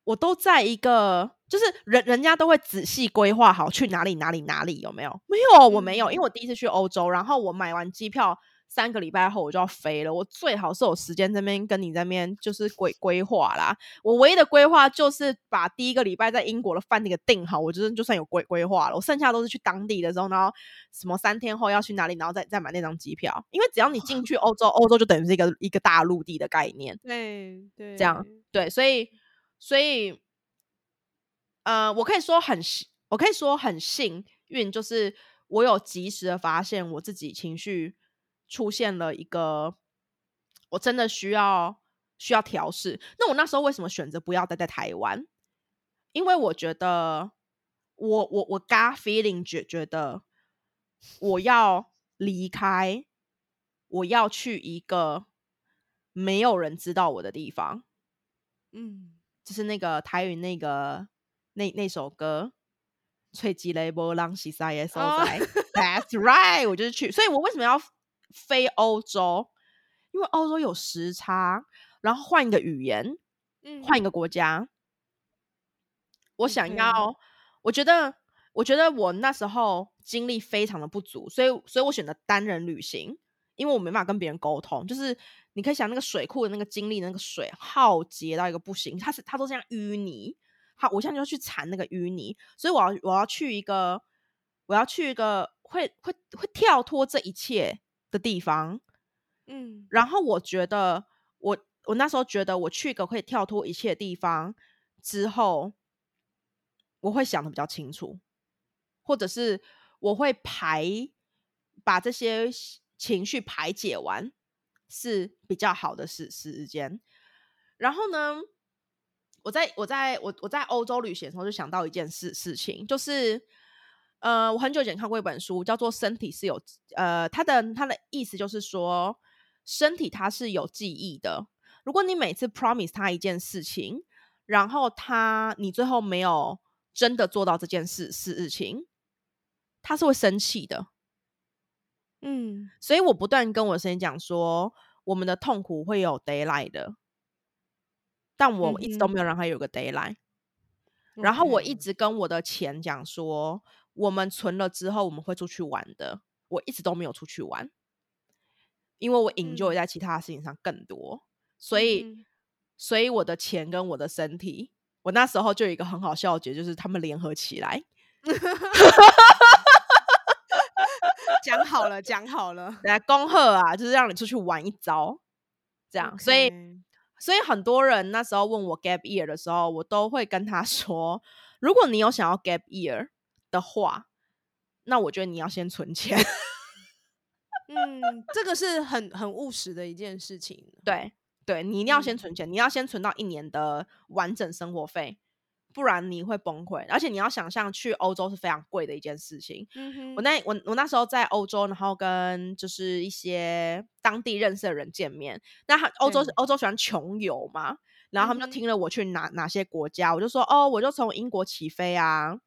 我都在一个，就是人人家都会仔细规划好去哪里哪里哪里，有没有？没有，我没有，因为我第一次去欧洲，然后我买完机票三个礼拜后我就要飞了，我最好是有时间这边跟你这边就是规规划啦。我唯一的规划就是把第一个礼拜在英国的饭店给订好，我觉得就算有规规划了，我剩下都是去当地的时候，然后什么三天后要去哪里，然后再再买那张机票，因为只要你进去欧洲，欧洲就等于是一个一个大陆地的概念。对对，这样对，所以所以，呃，我可以说很幸，我可以说很幸运，就是我有及时的发现我自己情绪出现了一个，我真的需要需要调试。那我那时候为什么选择不要待在台湾？因为我觉得我我我 gut feeling 觉觉得我要离开，我要去一个没有人知道我的地方。嗯，就是那个台语那个那那首歌《吹鸡雷波浪西塞耶所哦在》，That's right，我就是去。所以我为什么要飞欧洲？因为欧洲有时差，然后换一个语言，嗯换一个国家。我想要，我觉得，我觉得我那时候精力非常的不足，所以，所以我选择单人旅行，因为我没办法跟别人沟通。就是你可以想那个水库的那个经历，那个水浩劫到一个不行，它是它都这样淤泥。好，我现在就要去铲那个淤泥，所以我要我要去一个，我要去一个会会会跳脱这一切的地方。嗯然后我觉得我我那时候觉得我去一个可以跳脱一切的地方之后，我会想的比较清楚，或者是我会排把这些情绪排解完是比较好的时时间。然后呢，我在我在我我在欧洲旅行的时候就想到一件事事情，就是呃，我很久以前看过一本书，叫做《身体是有》，呃，它的它的意思就是说，身体它是有记忆的。如果你每次 promise 他一件事情，然后他你最后没有真的做到这件事事情，他是会生气的。嗯。所以我不断跟我的身体讲说，我们的痛苦会有 d a y l i g h t 的，但我一直都没有让他有个 d a y l i g h t 然后我一直跟我的钱讲说，我们存了之后我们会出去玩的，我一直都没有出去玩，因为我 enjoy 嗯。在其他的事情上更多，所以、嗯所以我的钱跟我的身体，我那时候就有一个很好笑的节，就是他们联合起来，(laughs) 讲好了，讲好了，来恭贺啊，就是让你出去玩一遭，这样。所以所以很多人那时候问我 gap year 的时候，我都会跟他 (laughs) 说，如果你有想要 gap year 的话，那我觉得你要先存钱。嗯，这个是很很务实的一件事情。对，对你一定要先嗯存钱，你要先存到一年的完整生活费，不然你会崩溃。而且你要想象去欧洲是非常贵的一件事情。我那我我那时候在欧洲，然后跟就是一些当地认识的人见面。那他欧洲对欧洲喜欢穷游嘛，然后他们就听了我去哪哪些国家，我就说哦，我就从英国起飞啊，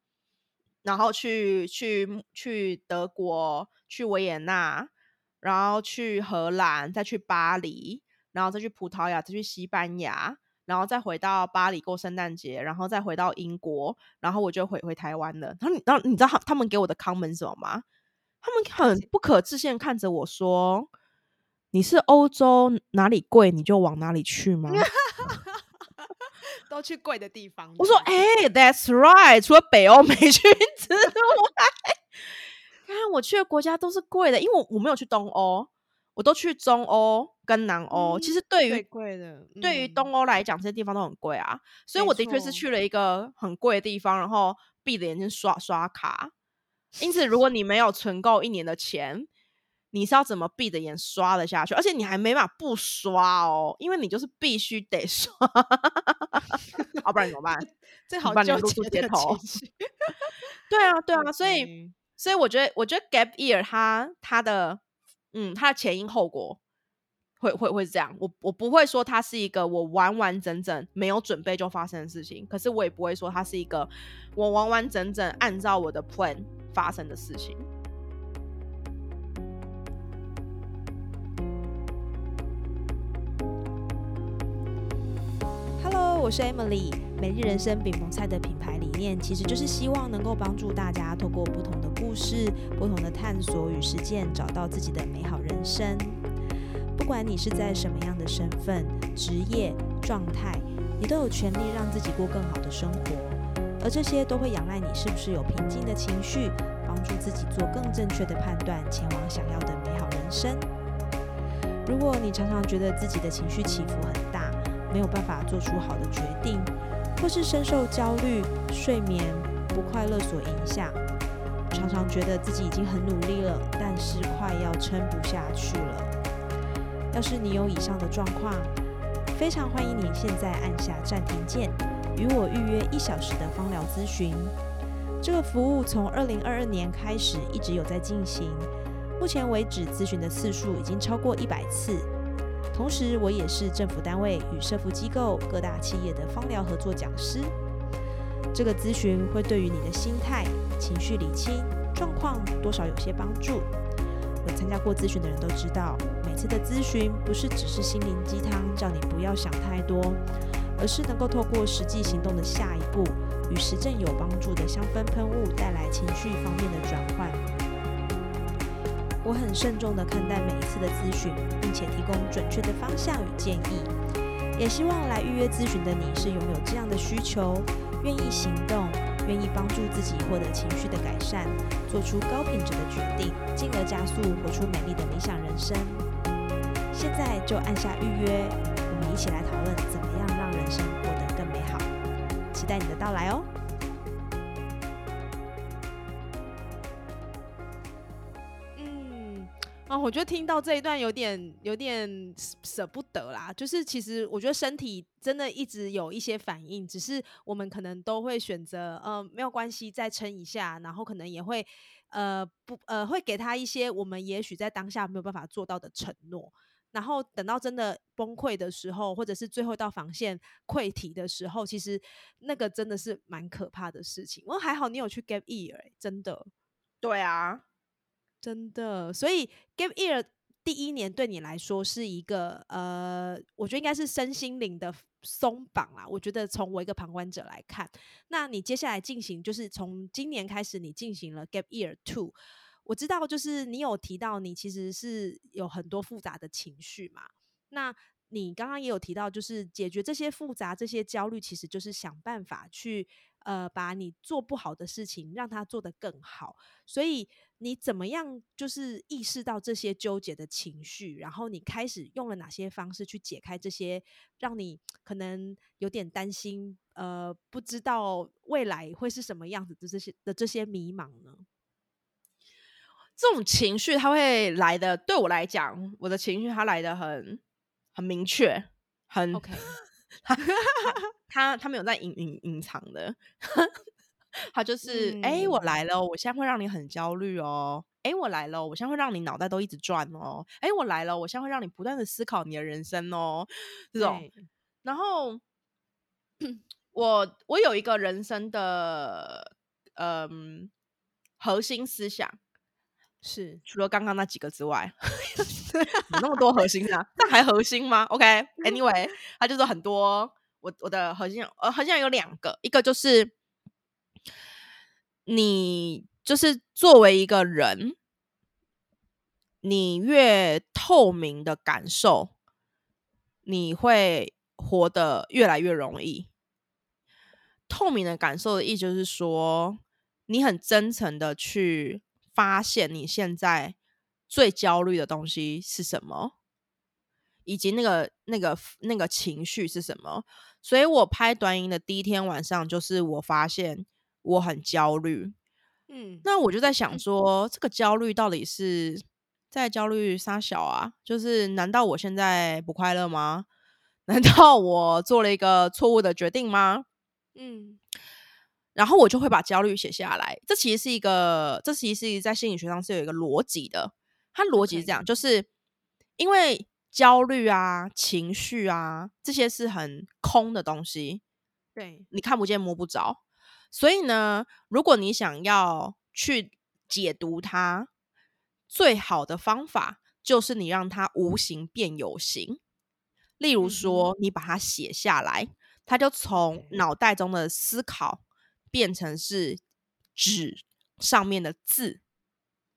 然后去去去德国，去维也纳，然后去荷兰，再去巴黎，然后再去葡萄牙，再去西班牙。然后再回到巴黎过圣诞节，然后再回到英国，然后我就回回台湾了。然后你，然后你知道他他们给我的 comment 是什么吗？他们很不可置信看着我说：“你是欧洲哪里贵你就往哪里去吗 (laughs) 都去贵的地方？”我说：“这样哎、t h a t s right，除了北欧没去之外，(laughs) 看我去的国家都是贵的，因为我我没有去东欧，我都去中欧跟南欧。其嗯实对最于贵的，对于嗯东欧来讲，这些地方都很贵啊，所以我的确是去了一个很贵的地方，然后闭着眼睛刷刷卡。因此，如果 (laughs) 你没有存够一年的钱，你是要怎么闭着眼刷的下去？而且你还没法不刷哦，因为你就是必须得 (laughs) 刷，要不然怎么办？最好就露出街头。(laughs) 对啊，对啊，所以，所以我觉得，我觉得 gap year 它它的，嗯，它的前因后果会会会是这样。我我不会说它是一个我完完整整没有准备就发生的事情，可是我也不会说它是一个我完完整整按照我的 plan 发生的事情。Hello，我是 Emily，美丽人生饼蒙菜的品牌理念其实就是希望能够帮助大家透过不同的故事、不同的探索与实践，找到自己的美好人生。不管你是在什么样的身份、职业状态，你都有权利让自己过更好的生活，而这些都会仰赖你是不是有平静的情绪，帮助自己做更正确的判断，前往想要的美好人生。如果你常常觉得自己的情绪起伏很大，没有办法做出好的决定，或是深受焦虑、睡眠不快乐所影响，常常觉得自己已经很努力了，但是快要撑不下去了。要是你有以上的状况，非常欢迎你现在按下暂停键，与我预约一小时的芳疗咨询。这个服务从二零二二年开始一直有在进行，目前为止咨询的次数已经超过一百次。同时，我也是政府单位与社福机构、各大企业的芳疗合作讲师。这个咨询会对于你的心态、情绪理清状况多少有些帮助。有参加过咨询的人都知道，次的咨询不是只是心灵鸡汤，叫你不要想太多，而是能够透过实际行动的下一步，与实证有帮助的香氛喷雾带来情绪方面的转换。我很慎重地看待每一次的咨询，并且提供准确的方向与建议。也希望来预约咨询的你是拥有这样的需求，愿意行动，愿意帮助自己获得情绪的改善，做出高品质的决定，进而加速活出美丽的理想人生。现在就按下预约，我们一起来讨论怎么样让人生过得更美好。期待你的到来哦！啊，我觉得听到这一段有点有点舍不得啦。就是其实我觉得身体真的一直有一些反应，只是我们可能都会选择呃没有关系，再撑一下，然后可能也会呃不呃会给他一些我们也许在当下没有办法做到的承诺，然后等到真的崩溃的时候，或者是最后到防线溃体的时候，其实那个真的是蛮可怕的事情。我还好你有去 gap ear，真的，对啊。真的，所以 g a v e ear 第一年对你来说是一个呃，我觉得应该是身心灵的松绑啦。我觉得从我一个旁观者来看，那你接下来进行就是从今年开始，你进行了 g a v e ear Two。我知道就是你有提到你其实是有很多复杂的情绪嘛，那。你刚刚也有提到，就是解决这些复杂、这些焦虑，其实就是想办法去呃，把你做不好的事情让它做得更好。所以你怎么样，就是意识到这些纠结的情绪，然后你开始用了哪些方式去解开这些让你可能有点担心，呃，不知道未来会是什么样子的这些的这些迷茫呢？这种情绪它会来的，对我来讲，我的情绪它来的很。很明确，很 OK，他他他没有在隐隐隐藏的，(laughs) 他就是哎，我来了，我现在会让你很焦虑哦，哎，我来了，我现在会让你脑袋都一直转哦，哎，我来了，我现在会让你不断的思考你的人生哦，这种，然后我我有一个人生的嗯核心思想。是，除了刚刚那几个之外，(laughs) 有那么多核心啊？那还核心吗？OK，Anyway，(laughs) 它就是很多。我我的核心呃，核心有两个，一个就是你就是作为一个人，你越透明的感受，你会活得越来越容易。透明的感受的意思就是说，你很真诚的去。发现你现在最焦虑的东西是什么，以及那个、那个、那个情绪是什么？所以我拍短影的第一天晚上，就是我发现我很焦虑。嗯，那我就在想说，这个焦虑到底是在焦虑啥小啊？就是难道我现在不快乐吗？(laughs) 难道我做了一个错误的决定吗？嗯，然后我就会把焦虑写下来。这其实是一个，这其实是在心理学上是有一个逻辑的。它逻辑是这样，就是因为焦虑啊、情绪啊这些是很空的东西，对你看不见摸不着。所以呢，如果你想要去解读它，最好的方法就是你让它无形变有形。例如说，你把它写下来，它就从脑袋中的思考变成是纸上面的字。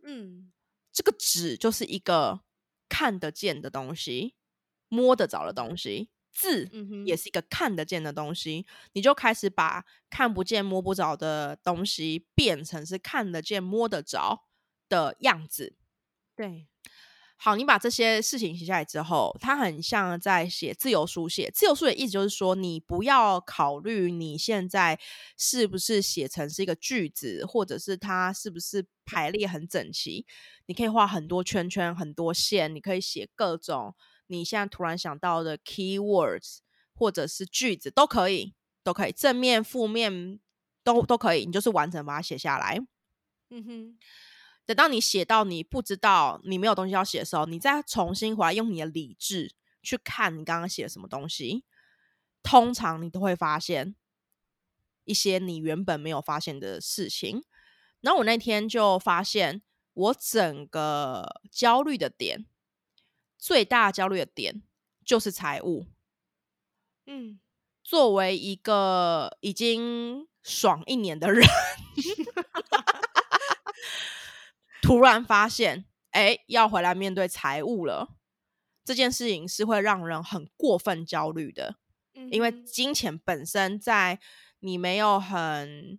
嗯，这个纸就是一个看得见的东西，摸得着的东西。字也是一个看得见的东西，你就开始把看不见、摸不着的东西变成是看得见、摸得着的样子。对。好，你把这些事情写下来之后，它很像在写自由书写。自由书写意思就是说，你不要考虑你现在是不是写成是一个句子，或者是它是不是排列很整齐。你可以画很多圈圈、很多线，你可以写各种你现在突然想到的 keywords，或者是句子都可以，都可以正面、负面都都可以。你就是完整把它写下来。嗯哼。等到你写到你不知道你没有东西要写的时候，你再重新回来用你的理智去看你刚刚写什么东西，通常你都会发现一些你原本没有发现的事情。然后我那天就发现，我整个焦虑的点，最大焦虑的点就是财务。嗯，作为一个已经爽一年的人。(laughs) 突然发现，哎，要回来面对财务了，这件事情是会让人很过分焦虑的。因为金钱本身在你没有很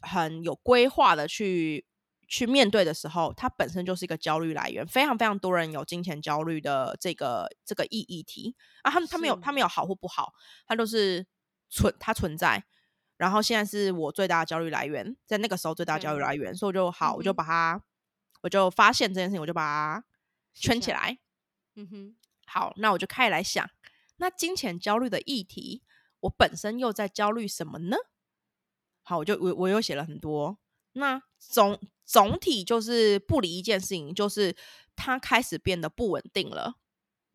很有规划的去去面对的时候，它本身就是一个焦虑来源。非常非常多人有金钱焦虑的这个这个意议题啊，他们他没有他没有好或不好，它都是存它存在。然后现在是我最大的焦虑来源，在那个时候最大的焦虑来源，所以我就好，我就把它，我就发现这件事情，我就把它圈起来。嗯哼，好，那我就开始来想，那金钱焦虑的议题，我本身又在焦虑什么呢？好，我就我我又写了很多，那总总体就是不理一件事情，就是它开始变得不稳定了。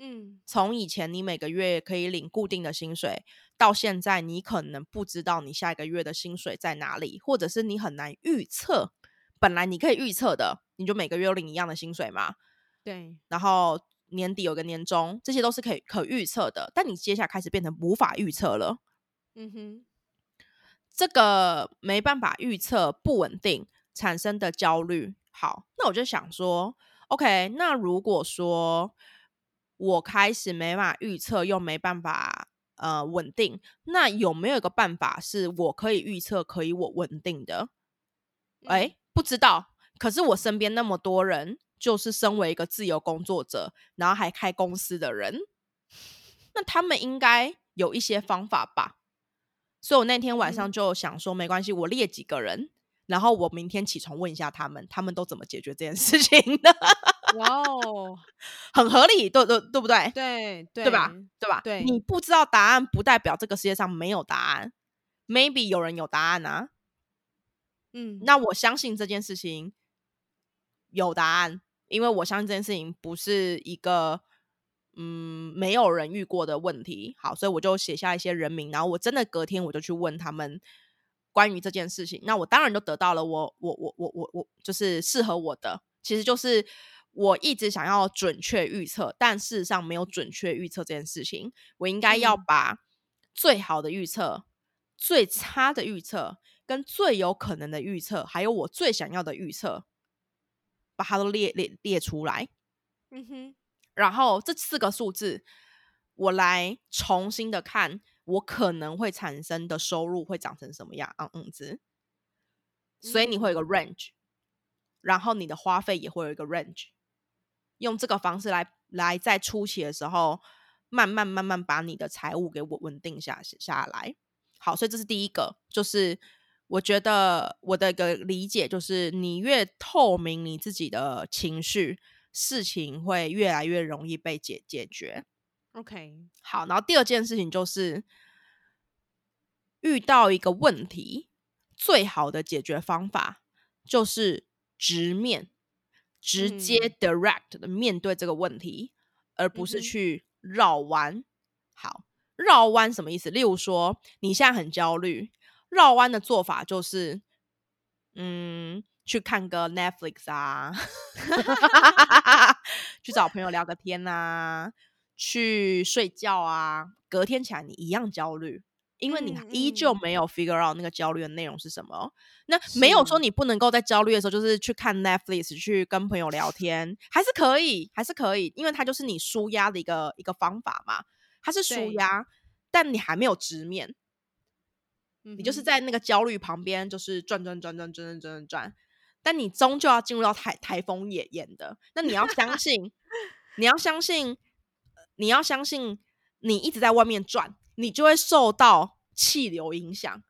嗯，从以前你每个月可以领固定的薪水，到现在你可能不知道你下一个月的薪水在哪里，或者是你很难预测。本来你可以预测的，你就每个月领一样的薪水嘛。对，然后年底有个年终，这些都是可以可预测的。但你接下来开始变成无法预测了。嗯哼，这个没办法预测、不稳定产生的焦虑。好，那我就想说，OK，那如果说。我开始没办法预测，又没办法呃稳定。那有没有一个办法是我可以预测、可以我稳定的？哎，不知道。可是我身边那么多人，就是身为一个自由工作者，然后还开公司的人，那他们应该有一些方法吧？所以我那天晚上就想说，没关系，我列几个人，然后我明天起床问一下他们，他们都怎么解决这件事情的。哇哦，(laughs) 很合理，对对对不对？对对吧？对吧？对，你不知道答案，不代表这个世界上没有答案。Maybe 有人有答案啊。嗯，那我相信这件事情有答案，因为我相信这件事情不是一个嗯没有人遇过的问题。好，所以我就写下一些人名，然后我真的隔天我就去问他们关于这件事情。那我当然就得到了我我我我我我就是适合我的，其实就是。我一直想要准确预测，但事实上没有准确预测这件事情。我应该要把最好的预测、最差的预测、跟最有可能的预测，还有我最想要的预测，把它都列列列出来。嗯哼，然后这四个数字，我来重新的看，我可能会产生的收入会长成什么样？嗯嗯子，所以你会有个 range，然后你的花费也会有一个 range。用这个方式来来在初期的时候，慢慢慢慢把你的财务给稳稳定下下来。好，所以这是第一个，就是我觉得我的一个理解就是，你越透明你自己的情绪，事情会越来越容易被解解决。OK，好，然后第二件事情就是遇到一个问题，最好的解决方法就是直面、直接嗯 direct 的面对这个问题，而不是去绕弯。好，绕弯什么意思？例如说，你现在很焦虑，绕弯的做法就是，嗯，去看个 Netflix 啊，(laughs) 去找朋友聊个天啊，去睡觉啊，隔天起来你一样焦虑，因为你嗯依旧嗯。没有 figure out 那个焦虑的内容是什么。那没有说你不能够在焦虑的时候，就是去看 Netflix，去跟朋友聊天，还是可以，还是可以，因为它就是你舒压的一个一个方法嘛，它是舒压，但你还没有直面，你你就是在那个焦虑旁边，就是转转转转转转转转转，但你终究要进入到台台风眼眼的。那你要相信，(laughs) 你要相信，呃你要相信，你一直在外面转，你就会受到气流影响，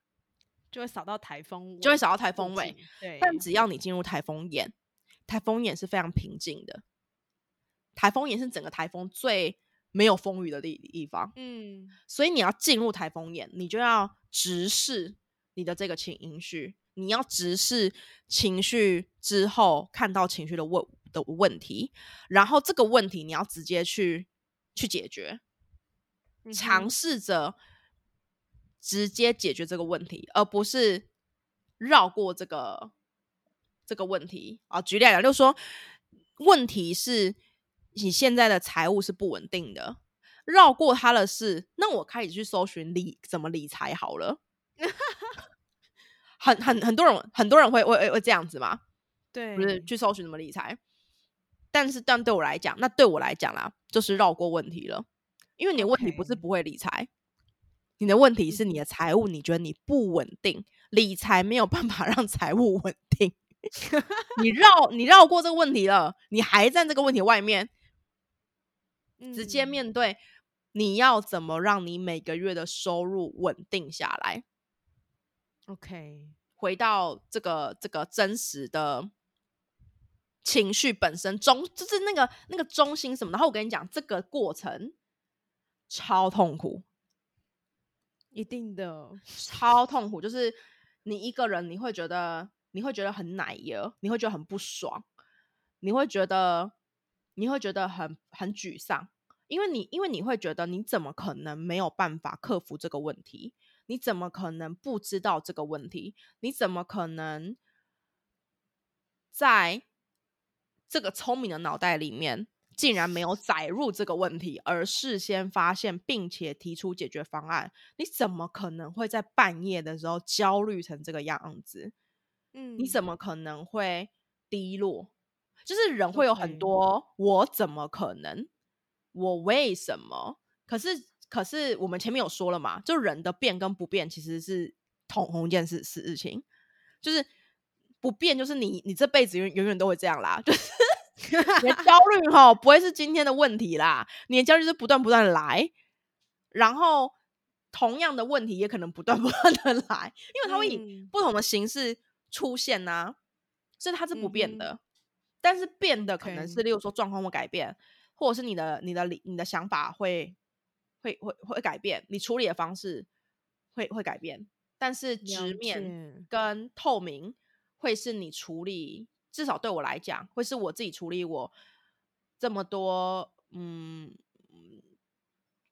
就会扫到台风，就会扫到台风附尾。对，但只要你进入台风眼，台风眼是非常平静的，台风眼是整个台风最没有风雨的地地方。嗯所以你要进入台风眼，你就要直视你的这个情绪，你要直视情绪之后看到情绪的问的问题，然后这个问题你要直接去去解决，嗯尝试着直接解决这个问题，而不是绕过这个这个问题啊。举例来讲，就是说问题是你现在的财务是不稳定的，绕过它的是，那我开始去搜寻理怎么理财好了。(laughs) 很很很多人很多人会会会会这样子嘛，对，不是去搜寻怎么理财。但是，但对我来讲，那对我来讲啦，就是绕过问题了，因为你的问题不是不会理财，你的问题是你的财务，你觉得你不稳定，理财没有办法 (laughs) 让财务稳定。你绕你绕过这个问题了，你还在这个问题外面，(laughs) 直接嗯面对你要怎么让你每个月的收入稳定下来，OK，回到这个这个真实的情绪本身中，就是那个那个中心什么。然后我跟你讲，这个过程超痛苦，一定的，超痛苦，就是你一个人，你会觉得你会觉得很奶油，你会觉得很不爽，你会觉得你会觉得很很沮丧，因为你因为你会觉得你怎么可能没有办法克服这个问题？你怎么可能不知道这个问题？你怎么可能在这个聪明的脑袋里面，竟然没有载入这个问题，而事先发现并且提出解决方案？你怎么可能会在半夜的时候焦虑成这个样子？嗯你怎么可能会低落？就是人会有很多我怎么可能？我为什么？可是可是我们前面有说了嘛，就人的变跟不变其实是同同一件事事情，就是不变就是你你这辈子永永远都会这样啦，(laughs) 就是你的焦虑哈不会是今天的问题啦，你的焦虑是不断不断的来，然后同样的问题也可能不断 (laughs) 不断的来，因为它会以嗯不同的形式出现呐、所以它是不变的。但是变的可能是，例如说状况会改变，或者是你的你的理你的想法会会会会改变，你处理的方式会会改变。但是直面跟透明会是你处理，至少对我来讲，会是我自己处理我这么多嗯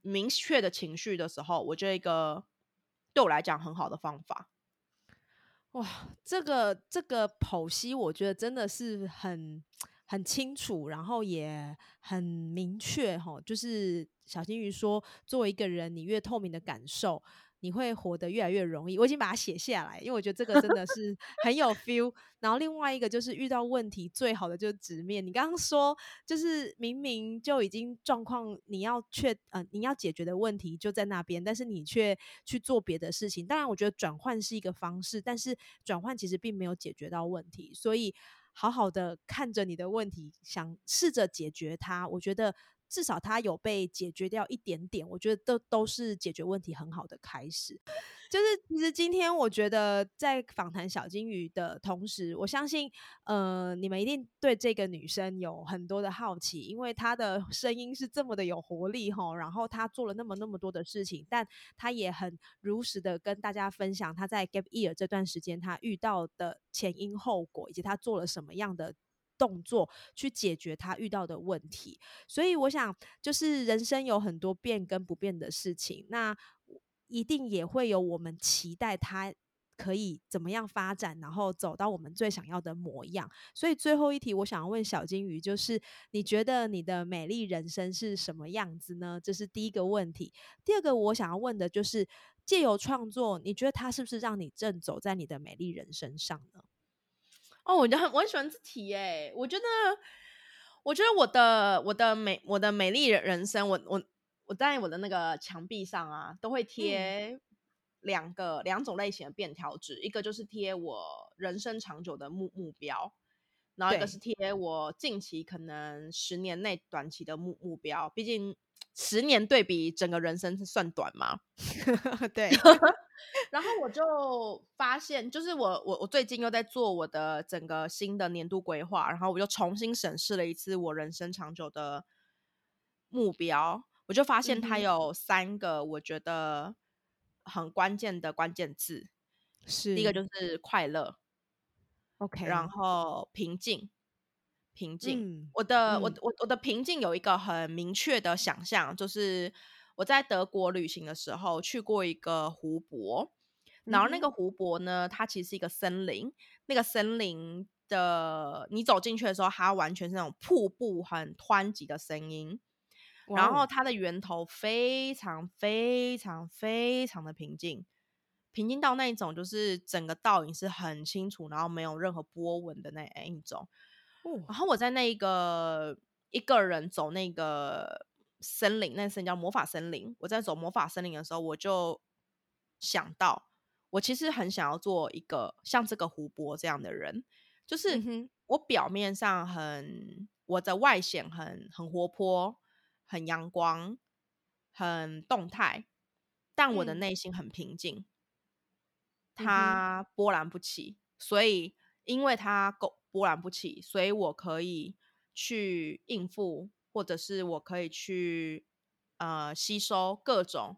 明确的情绪的时候，我觉得一个对我来讲很好的方法。哇，这个这个剖析，我觉得真的是很很清楚，然后也很明确哈。就是小金鱼说，作为一个人，你越透明的感受，你会活得越来越容易。我已经把它写下来，因为我觉得这个真的是很有 feel。然后另外一个就是遇到问题，最好的就是直面。你刚刚说，就是明明就已经状况，你要确呃你要解决的问题就在那边，但是你却去做别的事情。当然，我觉得转换是一个方式，但是转换其实并没有解决到问题，所以好好的看着你的问题，想试着解决它，我觉得至少她有被解决掉一点点，我觉得都都是解决问题很好的开始。就是其实今天我觉得在访谈小金鱼的同时，我相信呃你们一定对这个女生有很多的好奇，因为她的声音是这么的有活力哈，然后她做了那么那么多的事情，但她也很如实的跟大家分享她在 Gap Year 这段时间她遇到的前因后果，以及她做了什么样的。动作去解决他遇到的问题，所以我想，就是人生有很多变跟不变的事情，那一定也会有我们期待他可以怎么样发展，然后走到我们最想要的模样。所以最后一题，我想要问小金鱼，就是你觉得你的美丽人生是什么样子呢？这是第一个问题。第二个，我想要问的就是借由创作，你觉得它是不是让你正走在你的美丽人生上呢？哦，我就很我很喜欢这题诶，我觉得，我觉得我的我的美我的美丽人生，我我我在我的那个墙壁上啊，都会贴两个两种类型的便条纸，一个就是贴我人生长久的目目标，然后一个是贴我近期可能十年内短期的目目标，毕竟十年对比整个人生是算短吗，(laughs) 对。(laughs) 然后我就发现，就是我我我最近又在做我的整个新的年度规划，然后我就重新审视了一次我人生长久的目标，我就发现它有三个我觉得很关键的关键字，是第一个就是快乐，OK，然后平静，平静，我的我我我的平静有一个很明确的想象，就是。我在德国旅行的时候去过一个湖泊，然后那个湖泊呢，它其实是一个森林。那个森林的，你走进去的时候，它完全是那种瀑布很湍急的声音。然后它的源头非常非常非常的平静，平静到那一种就是整个倒影是很清楚，然后没有任何波纹的那一种。然后我在那个一个人走那个。森林，那森林叫魔法森林。我在走魔法森林的时候，我就想到，我其实很想要做一个像这个湖泊这样的人。就是我表面上很，我的外显很很活泼、很阳光、很动态，但我的内心很平静，它波澜不起。所以，因为它够波澜不起，所以我可以去应付。或者是我可以去呃吸收各种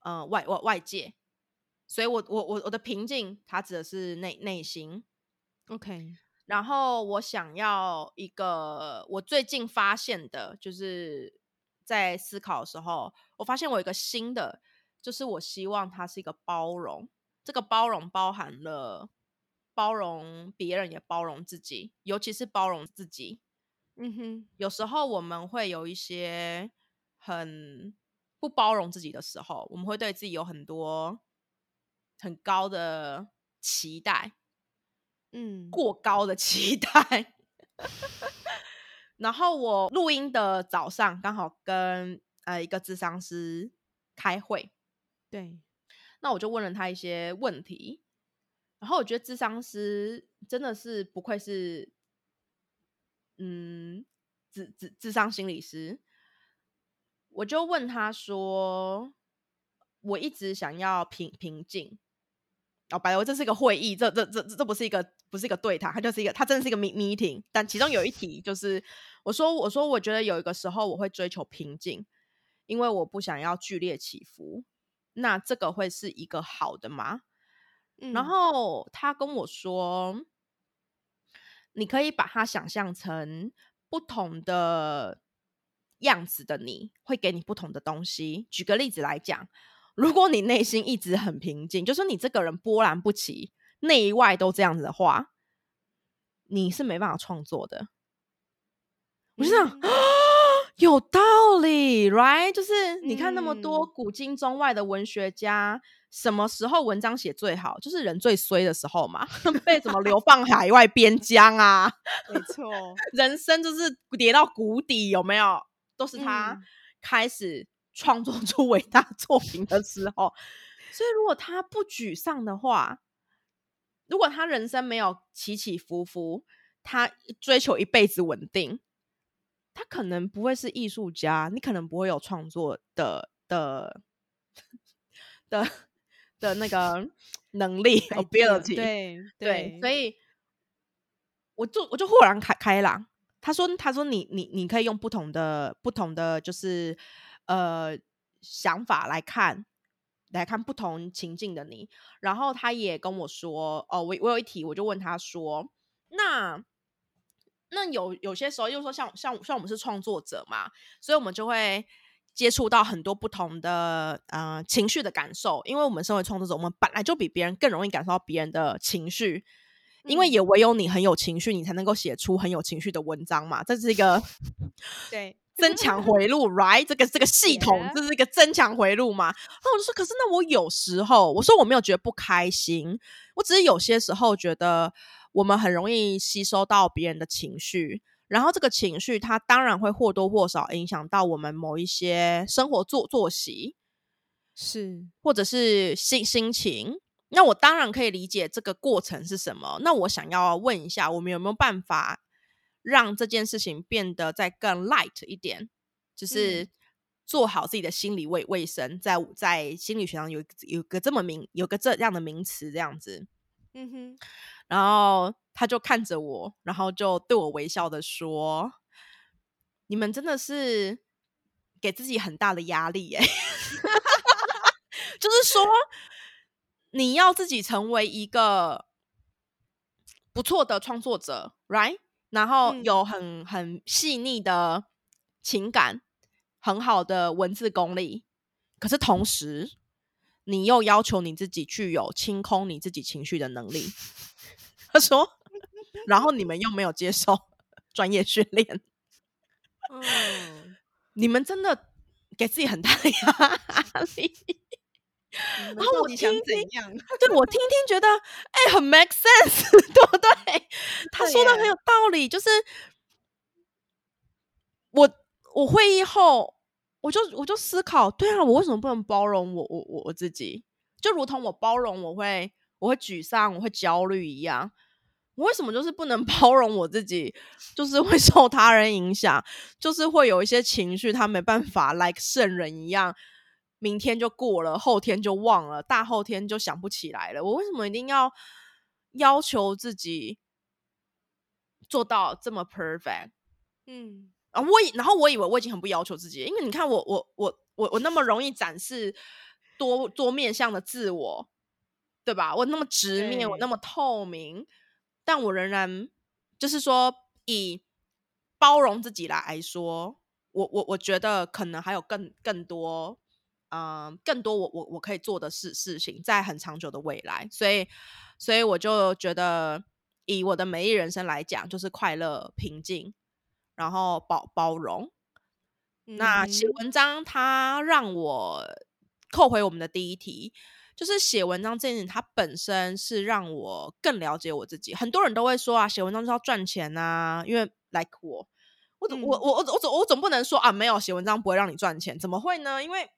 呃外外外界，所以我我我我的平静，它指的是内内心，OK。然后我想要一个我最近发现的，就是在思考的时候，我发现我有一个新的，就是我希望它是一个包容，这个包容包含了包容别人，也包容自己，尤其是包容自己。嗯哼，有时候我们会有一些很不包容自己的时候，我们会对自己有很多很高的期待，嗯，过高的期待。(laughs) 然后我录音的早上刚好跟呃一个智商师开会，对，那我就问了他一些问题，然后我觉得智商师真的是不愧是。嗯，智智智商心理师，我就问他说：“我一直想要平平静。”哦，白了，这是一个会议，这这这这不是一个不是一个对谈，它就是一个，它真的是一个 meeting。但其中有一题就是，我说我说我觉得有一个时候我会追求平静，因为我不想要剧烈起伏。那这个会是一个好的吗？然后他跟我说。你可以把它想象成不同的样子的，你会给你不同的东西。举个例子来讲，如果你内心一直很平静，就是你这个人波澜不起，内外都这样子的话，你是没办法创作的。我就想。有道理，right？就是你看那么多古今中外的文学家，什么时候文章写最好？就是人最衰的时候嘛，(laughs) 被怎么流放海外边疆啊？(laughs) 没错，人生就是跌到谷底，有没有？都是他开始创作出伟大作品的时候。所以，如果他不沮丧的话，如果他人生没有起起伏伏，他追求一辈子稳定。他可能不会是艺术家，你可能不会有创作的的 (laughs) 的的那个能力 ability，对对，所以我就我就豁然开开朗。他说：“他说你你你可以用不同的不同的就是呃想法来看来看不同情境的你。”然后他也跟我说：“哦，我我有一题，我就问他说，那那有有些时候，又说像像像我们是创作者嘛，所以我们就会接触到很多不同的呃情绪的感受，因为我们身为创作者，我们本来就比别人更容易感受到别人的情绪。”因为也唯有你很有情绪，你才能够写出很有情绪的文章嘛。这是一个 (laughs) 对增强回路，right？这个这个系统这是一个增强回路嘛。那我就说，可是那我有时候，我说我没有觉得不开心，我只是有些时候觉得我们很容易吸收到别人的情绪，然后这个情绪它当然会或多或少影响到我们某一些生活作作息，是或者是心心情。那我当然可以理解这个过程是什么。那我想要问一下，我们有没有办法让这件事情变得再更 light 一点？就是做好自己的心理卫卫生，在在心理学上有有个这么名，有个这样的名词，这样子。嗯哼。然后他就看着我，然后就对我微笑的说：“你们真的是给自己很大的压力耶。(laughs) ”就是说。你要自己成为一个不错的创作者，right？然后有很很细腻的情感，很好的文字功力。可是同时，你又要求你自己具有清空你自己情绪的能力。(laughs) 他说，然后你们又没有接受 (laughs) 专业训练。(laughs) 嗯，你们真的给自己很大的压力。(laughs) 然后我听听，对我听听觉得，哎，很 make sense，对不对？他说的很有道理，就是我我会议后，我就我就思考，对啊，我为什么不能包容我我我我自己？就如同我包容我会我会沮丧，我会焦虑一样，我为什么就是不能 (laughs) 包容我自己？就是会受他人影响，就是会有一些情绪，他没办法 like 圣人一样。明天就过了，后天就忘了，大后天就想不起来了。我为什么一定要要求自己做到这么 perfect？嗯啊，我以然后我以为我已经很不要求自己，因为你看我我我我我那么容易展示多多面向的自我，对吧？我那么直面，我那么透明，但我仍然就是说以包容自己来说，我我我觉得可能还有更更多。嗯，更多我我我可以做的事事情，在很长久的未来，所以所以我就觉得，以我的每一人生来讲，就是快乐、平静，然后包包容。那写文章，它让我扣回我们的第一题，就是写文章这件事，它本身是让我更了解我自己。很多人都会说啊，写文章就要赚钱啊，因为 like 我，我我我我我总我总不能说啊，没有写文章不会让你赚钱，怎么会呢？因为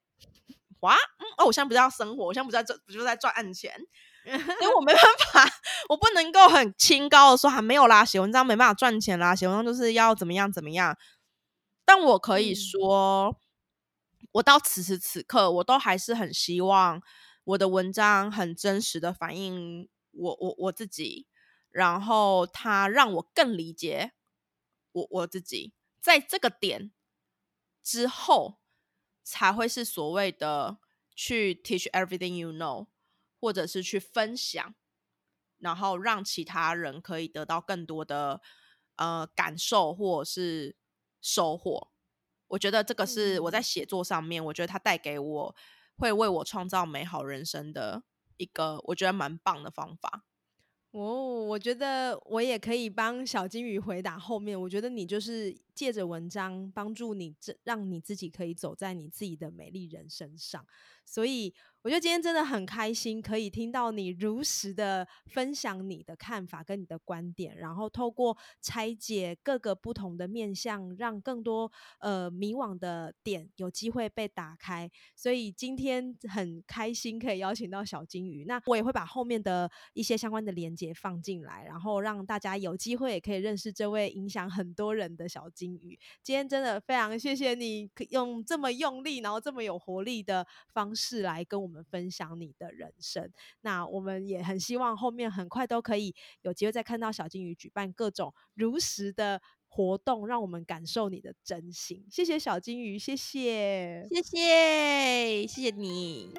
哇，嗯，哦，我现在不是要生活，我现在不是在赚，不就是在赚暗钱，所以我没办法，我不能够很清高的说还没有啦，写文章没办法赚钱啦，写文章就是要怎么样怎么样。但我可以说，我到此时此刻，我都还是很希望我的文章很真实的反映我我我自己，然后它让我更理解我我自己，在这个点之后。才会是所谓的去 teach everything you know，或者是去分享，然后让其他人可以得到更多的呃感受或者是收获。我觉得这个是我在写作上面，我觉得它带给我会为我创造美好人生的一个我觉得蛮棒的方法。哦，我觉得我也可以帮小金鱼回答后面。我觉得你就是借着文章帮助你，这让你自己可以走在你自己的美丽人生上。所以我觉得今天真的很开心，可以听到你如实的分享你的看法跟你的观点，然后透过拆解各个不同的面向，让更多呃迷惘的点有机会被打开。所以今天很开心可以邀请到小金鱼，那我也会把后面的一些相关的连接放进来，然后让大家有机会也可以认识这位影响很多人的小金鱼。今天真的非常谢谢你用这么用力，然后这么有活力的方式来跟我们。们分享你的人生，那我们也很希望后面很快都可以有机会再看到小金鱼举办各种如实的活动，让我们感受你的真心。谢谢小金鱼，谢谢，谢谢，谢谢你。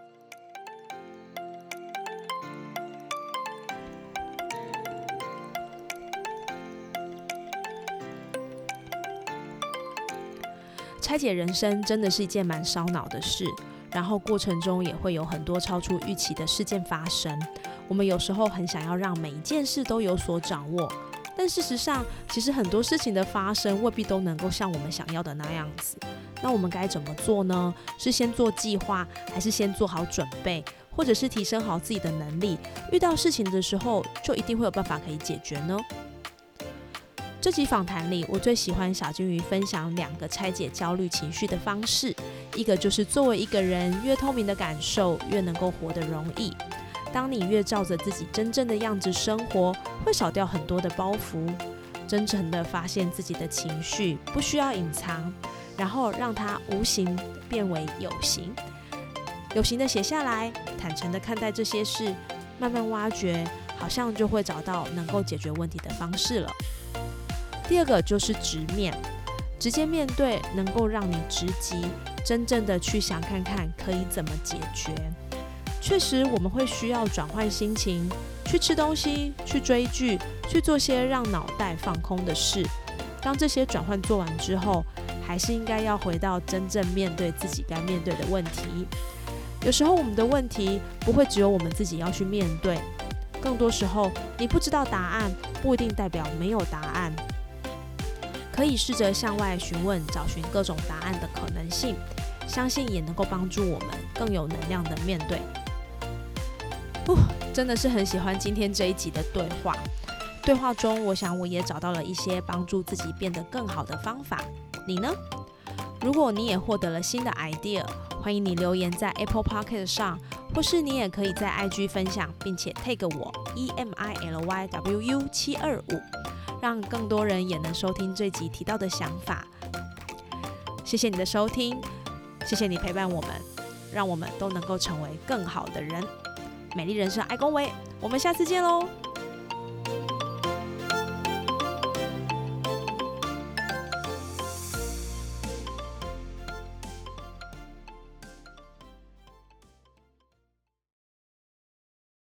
拆解人生真的是一件蛮烧脑的事。然后过程中也会有很多超出预期的事件发生。我们有时候很想要让每一件事都有所掌握，但事实上，其实很多事情的发生未必都能够像我们想要的那样子。那我们该怎么做呢？是先做计划，还是先做好准备，或者是提升好自己的能力？遇到事情的时候，就一定会有办法可以解决呢？这集访谈里，我最喜欢小金鱼分享两个拆解焦虑情绪的方式。一个就是作为一个人，越透明的感受，越能够活得容易。当你越照着自己真正的样子生活，会少掉很多的包袱，真诚的发现自己的情绪，不需要隐藏，然后让它无形变为有形，有形的写下来，坦诚的看待这些事，慢慢挖掘，好像就会找到能够解决问题的方式了。第二个就是直面，直接面对，能够让你直击，真正的去想看看可以怎么解决。确实，我们会需要转换心情，去吃东西，去追剧，去做些让脑袋放空的事。当这些转换做完之后，还是应该要回到真正面对自己该面对的问题。有时候，我们的问题不会只有我们自己要去面对，更多时候，你不知道答案，不一定代表没有答案。可以试着向外询问，找寻各种答案的可能性，相信也能够帮助我们更有能量的面对。哦，真的是很喜欢今天这一集的对话。对话中，我想我也找到了一些帮助自己变得更好的方法。你呢？如果你也获得了新的 idea，欢迎你留言在 Apple Pocket 上，或是你也可以在 IG 分享，并且 tag 我 E M I L Y W U 七二五。让更多人也能收听这集提到的想法。谢谢你的收听，谢谢你陪伴我们，让我们都能够成为更好的人。美丽人生，爱恭维，我们下次见喽。